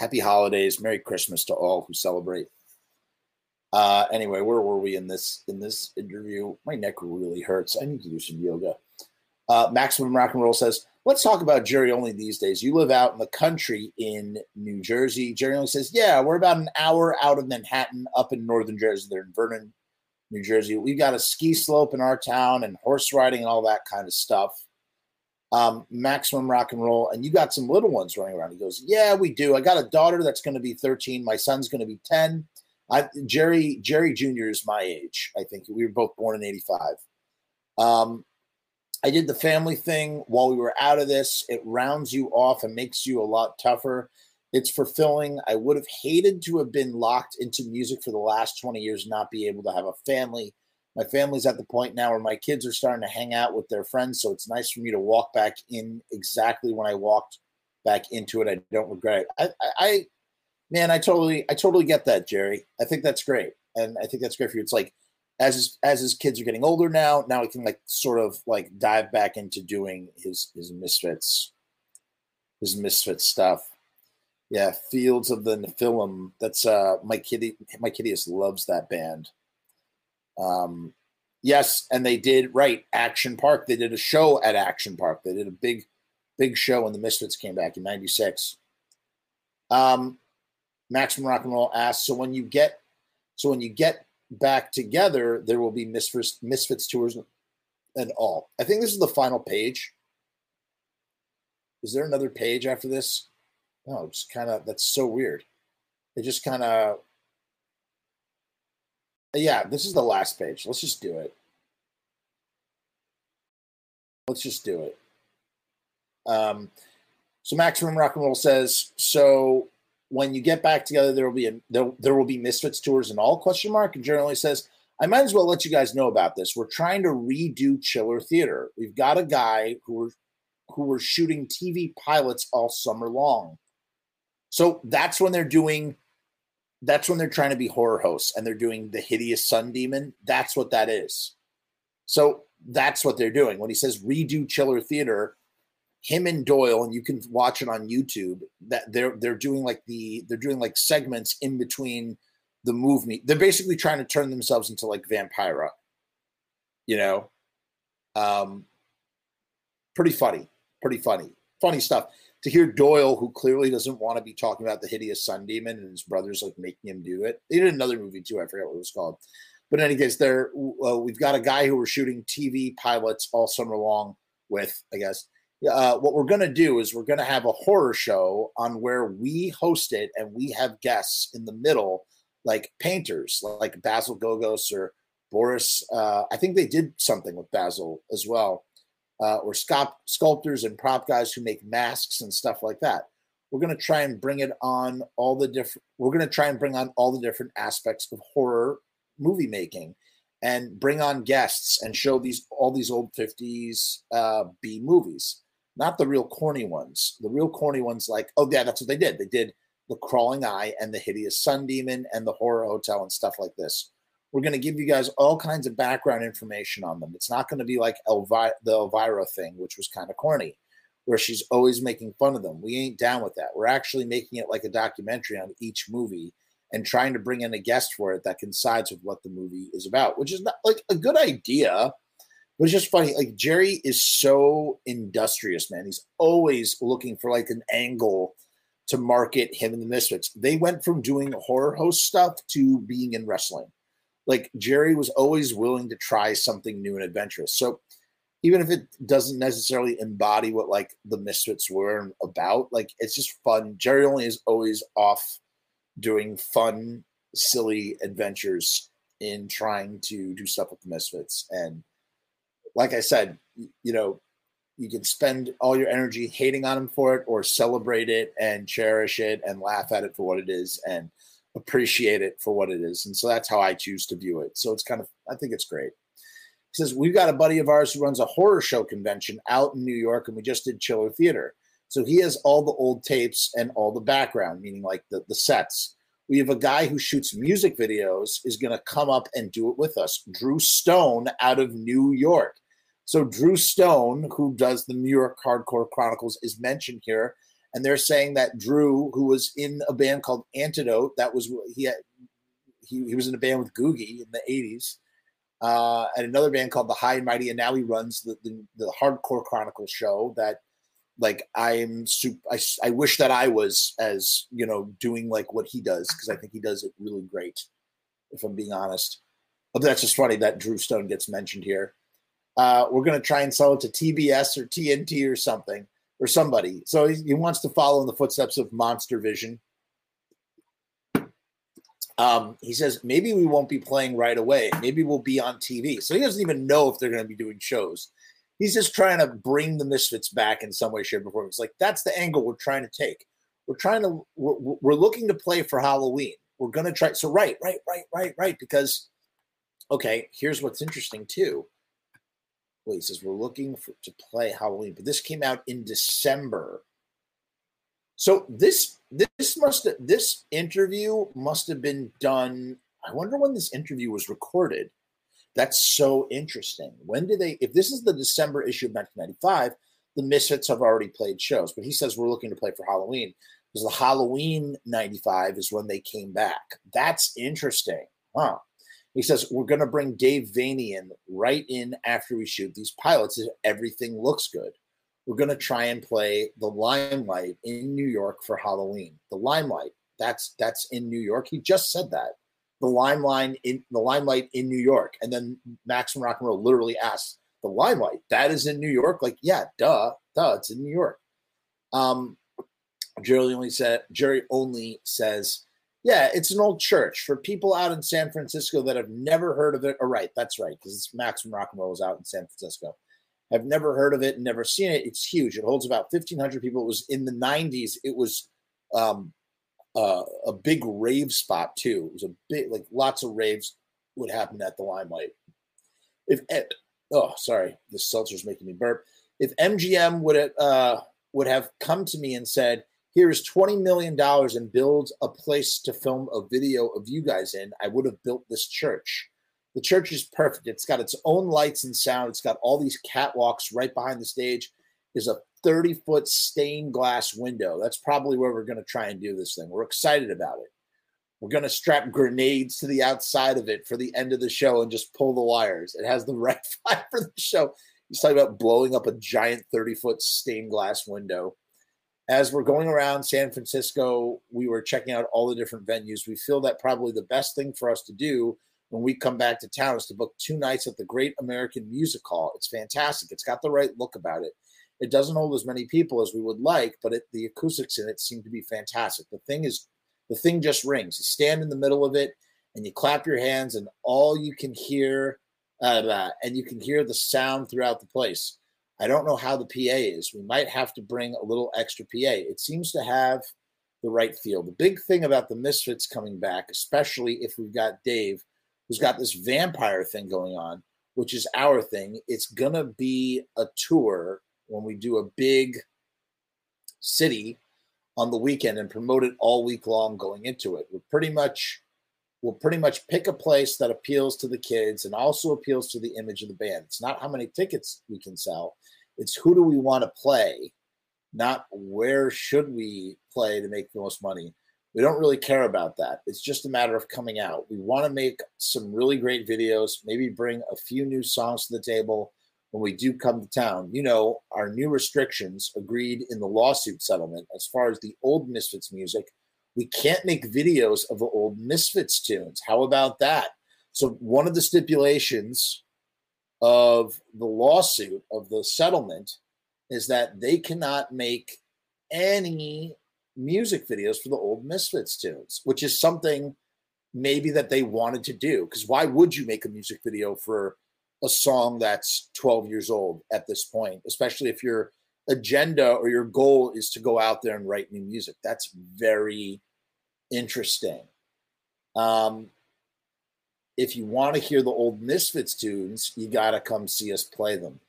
Happy holidays, Merry Christmas to all who celebrate. Uh, anyway, where were we in this in this interview? My neck really hurts. I need to do some yoga. Uh, Maximum Rock and Roll says, "Let's talk about Jerry only these days. You live out in the country in New Jersey." Jerry only says, "Yeah, we're about an hour out of Manhattan, up in northern Jersey. They're in Vernon, New Jersey. We've got a ski slope in our town and horse riding and all that kind of stuff." Um, maximum rock and roll, and you got some little ones running around. He goes, Yeah, we do. I got a daughter that's going to be 13. My son's going to be 10. I, Jerry Jerry Jr. is my age. I think we were both born in 85. Um, I did the family thing while we were out of this. It rounds you off and makes you a lot tougher. It's fulfilling. I would have hated to have been locked into music for the last 20 years, not be able to have a family. My family's at the point now where my kids are starting to hang out with their friends. So it's nice for me to walk back in exactly when I walked back into it. I don't regret it. I, I, I man, I totally, I totally get that, Jerry. I think that's great. And I think that's great for you. It's like, as his, as his kids are getting older now, now he can like sort of like dive back into doing his his misfits, his misfit stuff. Yeah, Fields of the Nephilim. That's uh my kitty. My kittyus loves that band. Um, yes, and they did right. Action Park. They did a show at Action Park. They did a big, big show when the Misfits came back in '96. Um, Maximum Rock and Roll asks, so when you get, so when you get back together, there will be Misfits, Misfits tours and all. I think this is the final page. Is there another page after this? No, just kind of that's so weird. It just kind of yeah, this is the last page. Let's just do it. Let's just do it. Um, so Maximum Rock and Roll says so. When you get back together, there will be a there, there will be Misfits tours and all question mark. And Jerry Only says, I might as well let you guys know about this. We're trying to redo Chiller Theater. We've got a guy who were who were shooting TV pilots all summer long. So that's when they're doing that's when they're trying to be horror hosts and they're doing the hideous sun demon. That's what that is. So that's what they're doing. When he says redo Chiller Theater, him and Doyle, and you can watch it on YouTube, that they're they're doing like the they're doing like segments in between the movie. They're basically trying to turn themselves into like Vampira. You know? Um pretty funny. Pretty funny. Funny stuff to hear Doyle, who clearly doesn't want to be talking about the hideous sun demon, and his brothers like making him do it. They did another movie too. I forget what it was called. But in any case, there uh, we've got a guy who we're shooting TV pilots all summer long with. I guess uh, what we're going to do is we're going to have a horror show on where we host it and we have guests in the middle, like painters, like Basil Gogos or Boris. Uh, I think they did something with Basil as well uh, or sculptors and prop guys who make masks and stuff like that. We're going to try and bring it on all the different. We're going to try and bring on all the different aspects of horror movie making, and bring on guests and show these all these old fifties uh, B movies, not the real corny ones. The real corny ones, like oh yeah, that's what they did. They did the Crawling Eye and the Hideous Sun Demon and the Horror Hotel and stuff like this. We're going to give you guys all kinds of background information on them. It's not going to be like Elvi- the Elvira thing, which was kind of corny, where she's always making fun of them. We ain't down with that. We're actually making it like a documentary on each movie and trying to bring in a guest for it that coincides with what the movie is about, which is not like a good idea. But it's just funny. Like Jerry is so industrious, man. He's always looking for like an angle to market him and the Misfits. They went from doing horror host stuff to being in wrestling like Jerry was always willing to try something new and adventurous. So even if it doesn't necessarily embody what like the Misfits were about, like it's just fun. Jerry only is always off doing fun, silly adventures in trying to do stuff with the Misfits. And like I said, you know, you can spend all your energy hating on him for it or celebrate it and cherish it and laugh at it for what it is. And appreciate it for what it is. And so that's how I choose to view it. So it's kind of, I think it's great. He says, We've got a buddy of ours who runs a horror show convention out in New York, and we just did Chiller Theater. So he has all the old tapes and all the background, meaning like the, the sets. We have a guy who shoots music videos, is going to come up and do it with us. Drew Stone out of New York. So Drew Stone, who does the New York Hardcore Chronicles, is mentioned here and they're saying that Drew, who was in a band called Antidote, that was he had, he, he was in a band with Googie in the '80s, uh, and another band called the High and Mighty, and now he runs the the, the Hardcore Chronicles show. That like I'm super. I, I wish that I was as you know doing like what he does because I think he does it really great. If I'm being honest, but that's just funny that Drew Stone gets mentioned here. Uh, we're gonna try and sell it to TBS or TNT or something or somebody. So he, he wants to follow in the footsteps of Monster Vision. Um, he says maybe we won't be playing right away. Maybe we'll be on TV. So he doesn't even know if they're going to be doing shows. He's just trying to bring the Misfits back in some way, shape, or form. It's like that's the angle we're trying to take. we're trying to we're, we're looking to play for Halloween. We're gonna try. So right, right, right, right, right. Because okay, here's what's interesting too. He says we're looking for, to play Halloween, but this came out in December. So this this must this interview must have been done. I wonder when this interview was recorded. That's so interesting. When did they? If this is the December issue of 1995, the Misfits have already played shows. But he says we're looking to play for Halloween because the Halloween 95 is when they came back. That's interesting. Huh. He says, We're going to bring Dave Vanian right in after we shoot these pilots if everything looks good. We're going to try and play the Limelight in New York for Halloween. The Limelight, that's that's in New York. He just said that. The limelight in the limelight in New York. And then Maximum Rock and Roll literally asks, the limelight, that is in New York? Like, yeah, duh, duh, it's in New York. Um, Jerry only said Jerry only says, "Yeah, it's an old church for people out in San Francisco that have never heard of it." All right, that's right, because Maximum Rock and Roll is out in San Francisco. Have never heard of it and never seen it. It's huge. It holds about fifteen hundred people. It was in the '90s. It was um, uh, a big rave spot too. It was a big, like lots of raves would happen at the Limelight. If eh, oh, sorry, the seltzer's making me burp. If MGM would uh, would have come to me and said, here's $20 million and build a place to film a video of you guys in, I would have built this church. The church is perfect. It's got its own lights and sound. It's got all these catwalks right behind the stage. Is a 30 foot stained glass window. That's probably where we're going to try and do this thing. We're excited about it. We're going to strap grenades to the outside of it for the end of the show and just pull the wires. It has the right fire for the show. He's talking about blowing up a giant 30 foot stained glass window as we're going around San Francisco, we were checking out all the different venues. We feel that probably the best thing for us to do when we come back to town is to book two nights at the Great American Music Hall. It's fantastic. It's got the right look about it. It doesn't hold as many people as we would like, but it, the acoustics in it seem to be fantastic. The thing is, the thing just rings. You stand in the middle of it and you clap your hands, and all you can hear, uh, and you can hear the sound throughout the place. I don't know how the PA is. We might have to bring a little extra PA. It seems to have the right feel. The big thing about the Misfits coming back, especially if we've got Dave, who's got this vampire thing going on, which is our thing. It's going to be a tour when we do a big city on the weekend and promote it all week long going into it. We're pretty much we'll pretty much pick a place that appeals to the kids and also appeals to the image of the band. It's not how many tickets we can sell. It's who do we want to play, not where should we play to make the most money. We don't really care about that. It's just a matter of coming out. We want to make some really great videos, maybe bring a few new songs to the table when we do come to town. You know, our new restrictions agreed in the lawsuit settlement as far as the old Misfits music we can't make videos of the old Misfits tunes. How about that? So, one of the stipulations of the lawsuit, of the settlement, is that they cannot make any music videos for the old Misfits tunes, which is something maybe that they wanted to do. Because why would you make a music video for a song that's 12 years old at this point, especially if your agenda or your goal is to go out there and write new music? That's very interesting. Um, if you want to hear the old Misfits tunes, you got to come see us play them,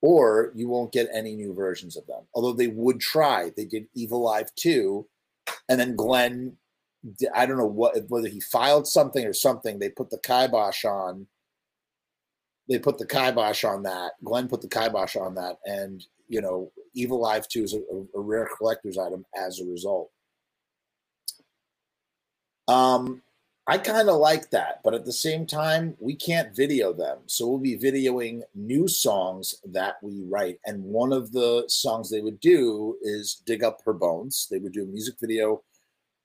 or you won't get any new versions of them. Although they would try. They did Evil Live 2, and then Glenn, I don't know what whether he filed something or something. They put the kibosh on. They put the kibosh on that. Glenn put the kibosh on that, and you know, Evil Live 2 is a, a rare collector's item as a result. Um, I kind of like that, but at the same time, we can't video them. So we'll be videoing new songs that we write. And one of the songs they would do is Dig Up Her Bones. They would do a music video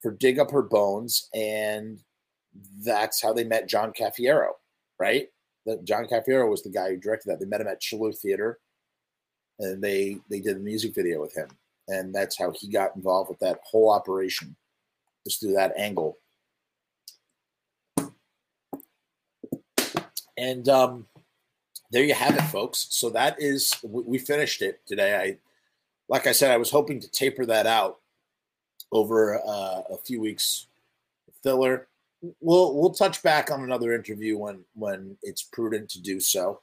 for Dig Up Her Bones. And that's how they met John Cafiero, right? That John Cafiero was the guy who directed that. They met him at Chiller Theater and they they did a music video with him. And that's how he got involved with that whole operation, just through that angle. And um, there you have it, folks. So that is we finished it today. I, like I said, I was hoping to taper that out over uh, a few weeks filler. We'll we'll touch back on another interview when when it's prudent to do so.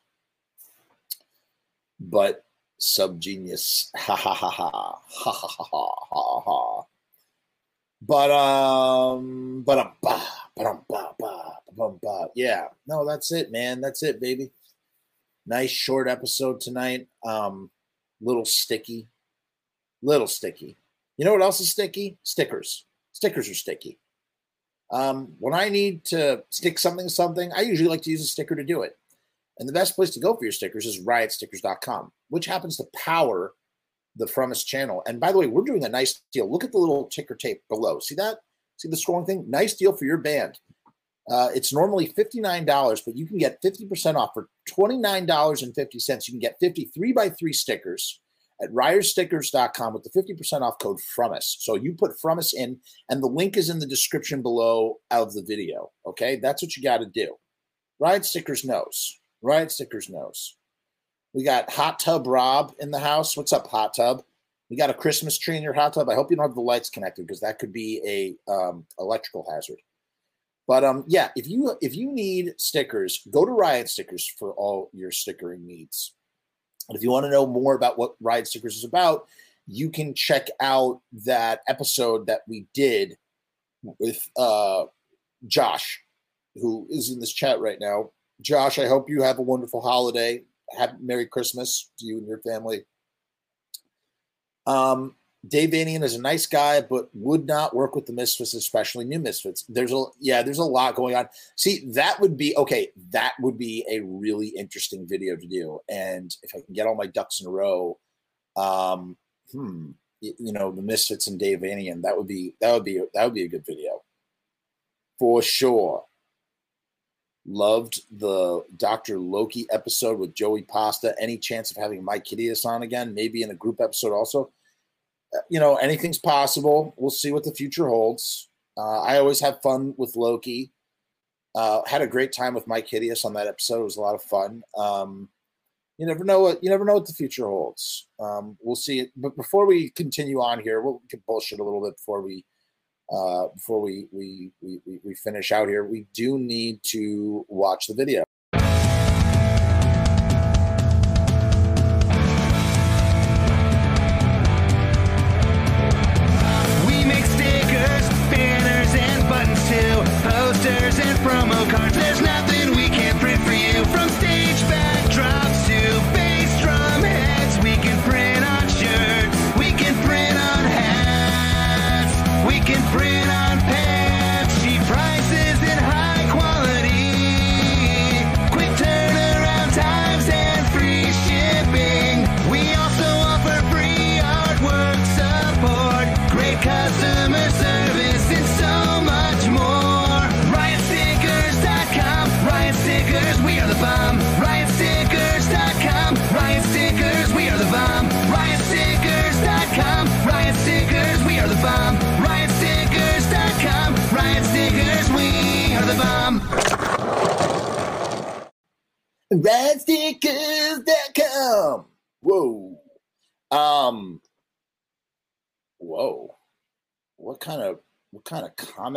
But sub genius, ha ha ha ha ha ha ha ha ha. But um, but um, ba, ba, ba, ba, ba, ba. yeah, no, that's it, man. That's it, baby. Nice short episode tonight. Um, little sticky, little sticky. You know what else is sticky? Stickers. Stickers are sticky. Um, when I need to stick something to something, I usually like to use a sticker to do it. And the best place to go for your stickers is riotstickers.com, which happens to power the Frumess channel. And by the way, we're doing a nice deal. Look at the little ticker tape below. See that? See the scrolling thing? Nice deal for your band. Uh, it's normally $59, but you can get 50% off for $29.50. You can get 53 by 3 stickers at riotstickers.com with the 50% off code from us. So you put from us in, and the link is in the description below of the video. Okay, that's what you got to do. Riot Stickers knows. Riot Stickers knows. We got Hot Tub Rob in the house. What's up, Hot Tub? We got a Christmas tree in your hot tub. I hope you don't have the lights connected because that could be a um, electrical hazard. But um, yeah, if you if you need stickers, go to Riot Stickers for all your stickering needs. And if you want to know more about what Riot Stickers is about, you can check out that episode that we did with uh, Josh, who is in this chat right now. Josh, I hope you have a wonderful holiday. Have Merry Christmas to you and your family. Um, Dave Vanian is a nice guy, but would not work with the Misfits, especially new Misfits. There's a yeah, there's a lot going on. See, that would be okay. That would be a really interesting video to do. And if I can get all my ducks in a row, um, hmm, you, know, the Misfits and Dave Vanian, that would be that would be that would be a good video for sure. Loved the Dr. Loki episode with Joey Pasta. Any chance of having Myke Hideous on again? Maybe in a group episode also you know, anything's possible. We'll see what the future holds. Uh, I always have fun with Loki. Uh, had a great time with Myke Hideous on that episode. It was a lot of fun. Um, you never know what you never know what the future holds. Um, we'll see it. But before we continue on here, we'll get bullshit a little bit before we uh, before we, we we we finish out here. We do need to watch the video.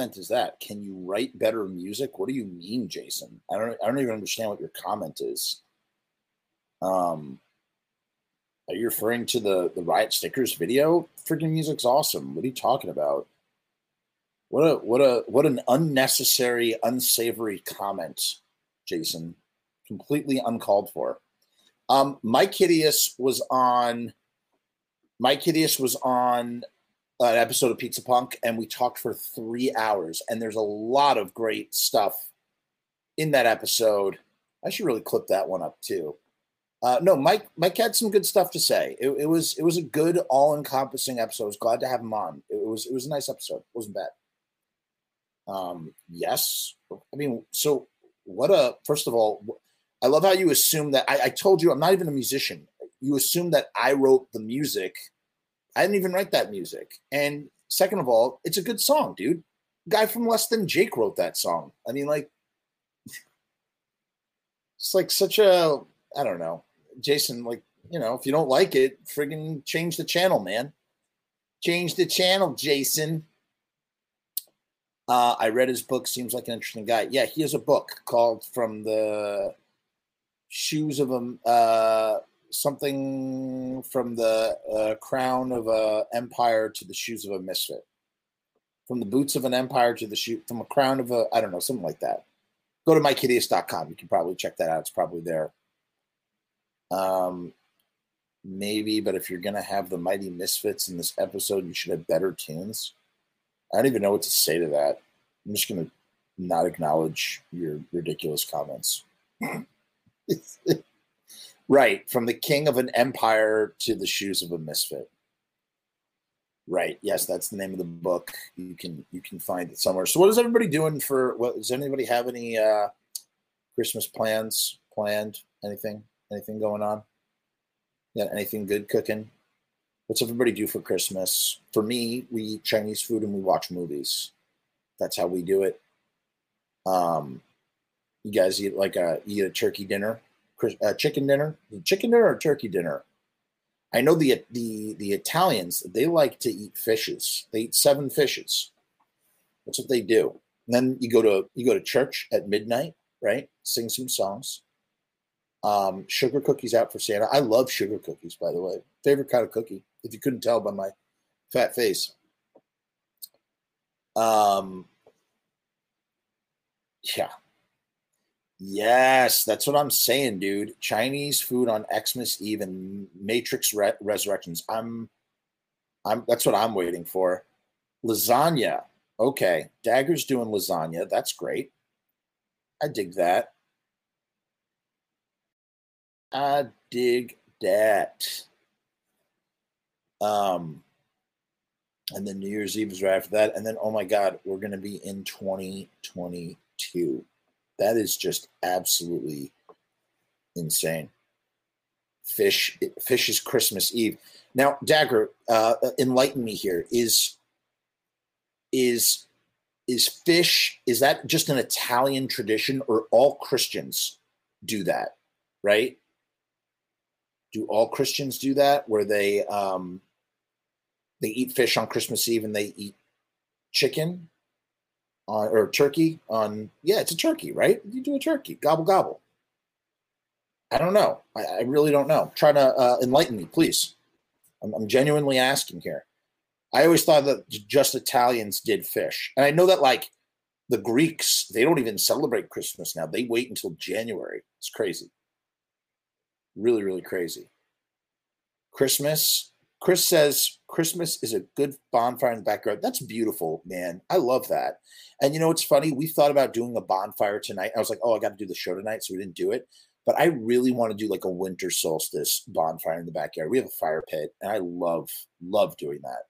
Comment is that? Can you write better music? What do you mean, Jason? I don't I don't even understand what your comment is. Um are you referring to the the riot stickers video? Freaking music's awesome. What are you talking about? What a what a what an unnecessary, unsavory comment, Jason completely uncalled for. Um, Myke Hideous was on. Myke Hideous was on an episode of Pizza Punk, and we talked for three hours. And there's a lot of great stuff in that episode. I should really clip that one up too. Uh, no, Mike. Mike had some good stuff to say. It, it was it was a good, all encompassing episode. I was glad to have him on. It, it was it was a nice episode. It wasn't bad. Um, yes, I mean, so what a first of all, I love how you assume that I, I told you I'm not even a musician. You assume that I wrote the music. I didn't even write that music. And second of all, it's a good song, dude. Guy from Less Than Jake wrote that song. I mean, like, it's like such a I don't know, Jason. Like, you know, if you don't like it, friggin' change the channel, man. Change the channel, Jason. Uh, I read his book. Seems like an interesting guy. Yeah, he has a book called "From the Shoes of a uh, something from the uh, crown of a empire to the shoes of a misfit." From the boots of an empire to the shoe, from a crown of a, I don't know, something like that. Go to mykidius.com. You can probably check that out. It's probably there. Um, maybe, but if you're gonna have the Mighty Misfits in this episode, you should have better tunes. I don't even know what to say to that. I'm just gonna not acknowledge your ridiculous comments. right, from the king of an empire to the shoes of a misfit. Right. Yes, that's the name of the book. You can you can find it somewhere. So, what is everybody doing for? What does anybody have any uh, Christmas plans planned? Anything? Anything going on? Yeah, anything good cooking? What's everybody do for Christmas? For me, we eat Chinese food and we watch movies. That's how we do it. Um, you guys eat like a eat a turkey dinner, uh, chicken dinner, chicken dinner or turkey dinner? I know the the the Italians they like to eat fishes. They eat seven fishes. That's what they do. And then you go to you go to church at midnight, right? Sing some songs. Um, sugar cookies out for Santa. I love sugar cookies, by the way. Favorite kind of cookie. If you couldn't tell by my fat face. Um, yeah, Yes, that's what I'm saying, dude. Chinese food on Xmas Eve and Matrix Re- Resurrections. I'm, I'm. That's what I'm waiting for. Lasagna. Okay, Dagger's doing lasagna. That's great. I dig that. I dig that. Um, and then New Year's Eve is right after that, and then oh my God, we're gonna be in 2022. That is just absolutely insane. Fish, fish is Christmas Eve. Now, Dagger, uh, enlighten me here. Is is is fish? Is that just an Italian tradition, or all Christians do that? Right? Do all Christians do that, where they um, they eat fish on Christmas Eve and they eat chicken? Or turkey on yeah it's a turkey right? You do a turkey gobble gobble. I don't know. I, I really don't know. Try to uh, enlighten me please. I'm, I'm, genuinely asking here. I always thought that just italians did fish. And i know that like the greeks they don't even celebrate christmas now. They wait until january. It's crazy. Really really crazy. Christmas Chris says Christmas is a good bonfire in the backyard. That's beautiful, man. I love that. And you know, it's funny. We thought about doing a bonfire tonight. I was like, oh, I got to do the show tonight, so we didn't do it. But I really want to do like a winter solstice bonfire in the backyard. We have a fire pit, and I love love doing that.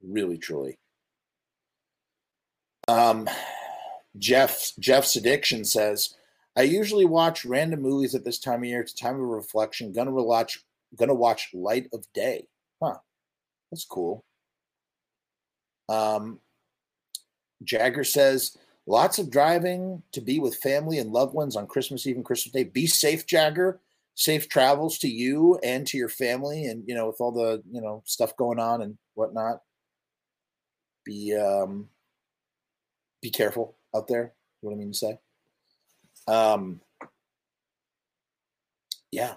Really, truly. Um, Jeff Jeff's addiction says, I usually watch random movies at this time of year. It's a time of reflection. Gonna watch gonna watch Light of Day. Huh. That's cool. Um, Jagger says, lots of driving to be with family and loved ones on Christmas Eve and Christmas Day. Be safe, Jagger. Safe travels to you and to your family, and you know, with all the you know stuff going on and whatnot. Be um, be careful out there. What I mean to say. Um, yeah,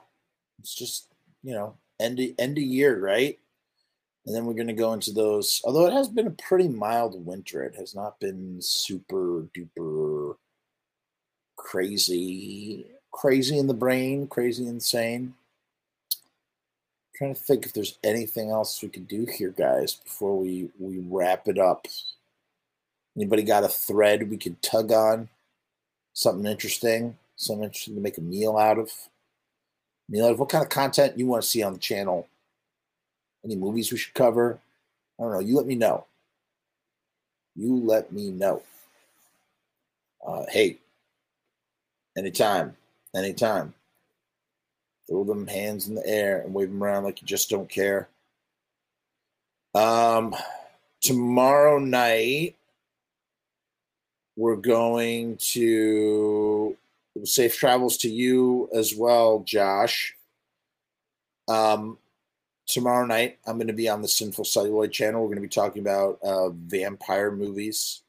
it's just you know end of, end of year, right? And then we're going to go into those. Although it has been a pretty mild winter, it has not been super duper crazy, crazy in the brain, crazy insane. Trying to think if there's anything else we could do here, guys, before we we wrap it up. Anybody got a thread we could tug on? Something interesting, something interesting to make a meal out of. Of what kind of content you want to see on the channel any movies we should cover? I don't know. You let me know. You let me know. Uh, hey, anytime, anytime. Throw them hands in the air and wave them around like you just don't care. Um, tomorrow night, we're going to safe travels to you as well, Josh. Um, tomorrow night, I'm going to be on the Sinful Celluloid channel. We're going to be talking about uh, vampire movies,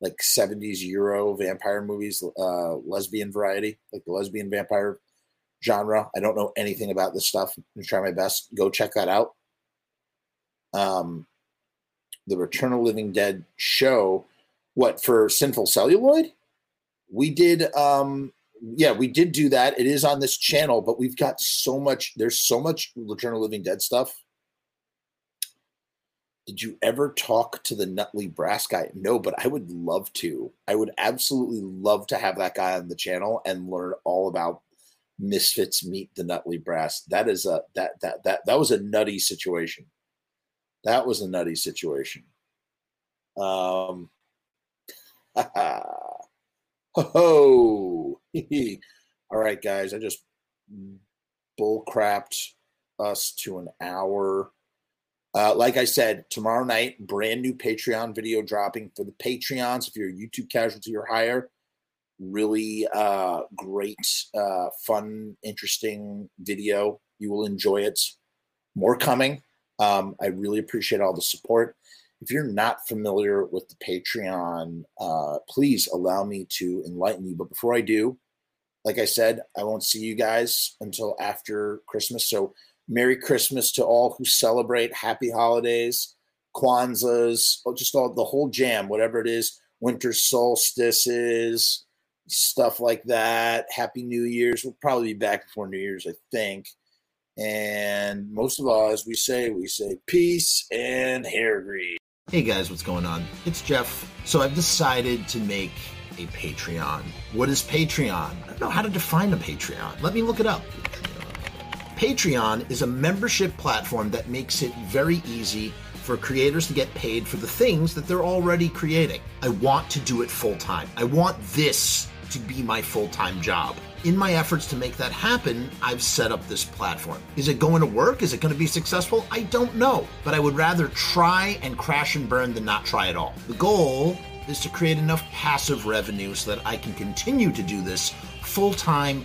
like 70s Euro vampire movies, uh, lesbian variety, like the lesbian vampire genre. I don't know anything about this stuff. I'm going to try my best. Go check that out. Um, the Return of Living Dead show. What for Sinful Celluloid? We did um yeah, we did do that. It is on this channel, but we've got so much there's so much Return of Living Dead stuff. Did you ever talk to the Nutley Brass guy? No, but I would love to. I would absolutely love to have that guy on the channel and learn all about Misfits meet the Nutley Brass. That is a that that that that was a nutty situation. That was a nutty situation. Um, ho ho. All right, guys, I just bull crapped us to an hour. Uh, like I said, tomorrow night, brand new Patreon video dropping for the Patreons. If you're a YouTube casualty or higher, really uh, great, uh, fun, interesting video. You will enjoy it. More coming. Um, I really appreciate all the support. If you're not familiar with the Patreon, uh, please allow me to enlighten you. But before I do, like I said, I won't see you guys until after Christmas. So, Merry Christmas to all who celebrate. Happy holidays, Kwanzaa's, oh, just all the whole jam, whatever it is, winter solstices, stuff like that. Happy New Year's. We'll probably be back before New Year's, I think. And most of all, as we say, we say peace and hair grease. Hey guys, what's going on? It's Jeff. So I've decided to make a Patreon. What is Patreon? I don't know how to define a Patreon. Let me look it up. Patreon is a membership platform that makes it very easy for creators to get paid for the things that they're already creating. I want to do it full time. I want this to be my full time job in my efforts to make that happen, I've set up this platform. Is it going to work? Is it going to be successful? I don't know, but I would rather try and crash and burn than not try at all. The goal is to create enough passive revenue so that I can continue to do this full time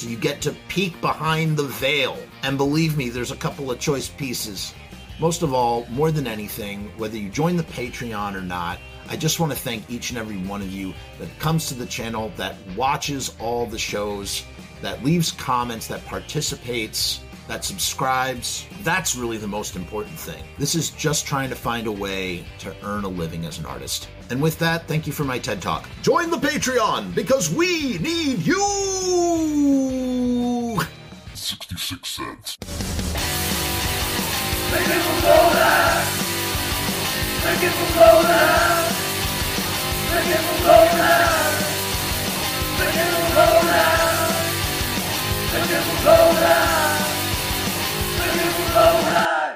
So you get to peek behind the veil. And believe me, there's a couple of choice pieces. Most of all, more than anything, whether you join the Patreon or not, I just want to thank each and every one of you that comes to the channel, that watches all the shows, that leaves comments, that participates, that subscribes. That's really the most important thing. This is just trying to find a way to earn a living as an artist. And with that, thank you for my TED Talk. Join the Patreon because we need you! 66 cents. Make it blow that! Make it blow that! Make it blow that! Make it blow that! Make it blow that! Porra!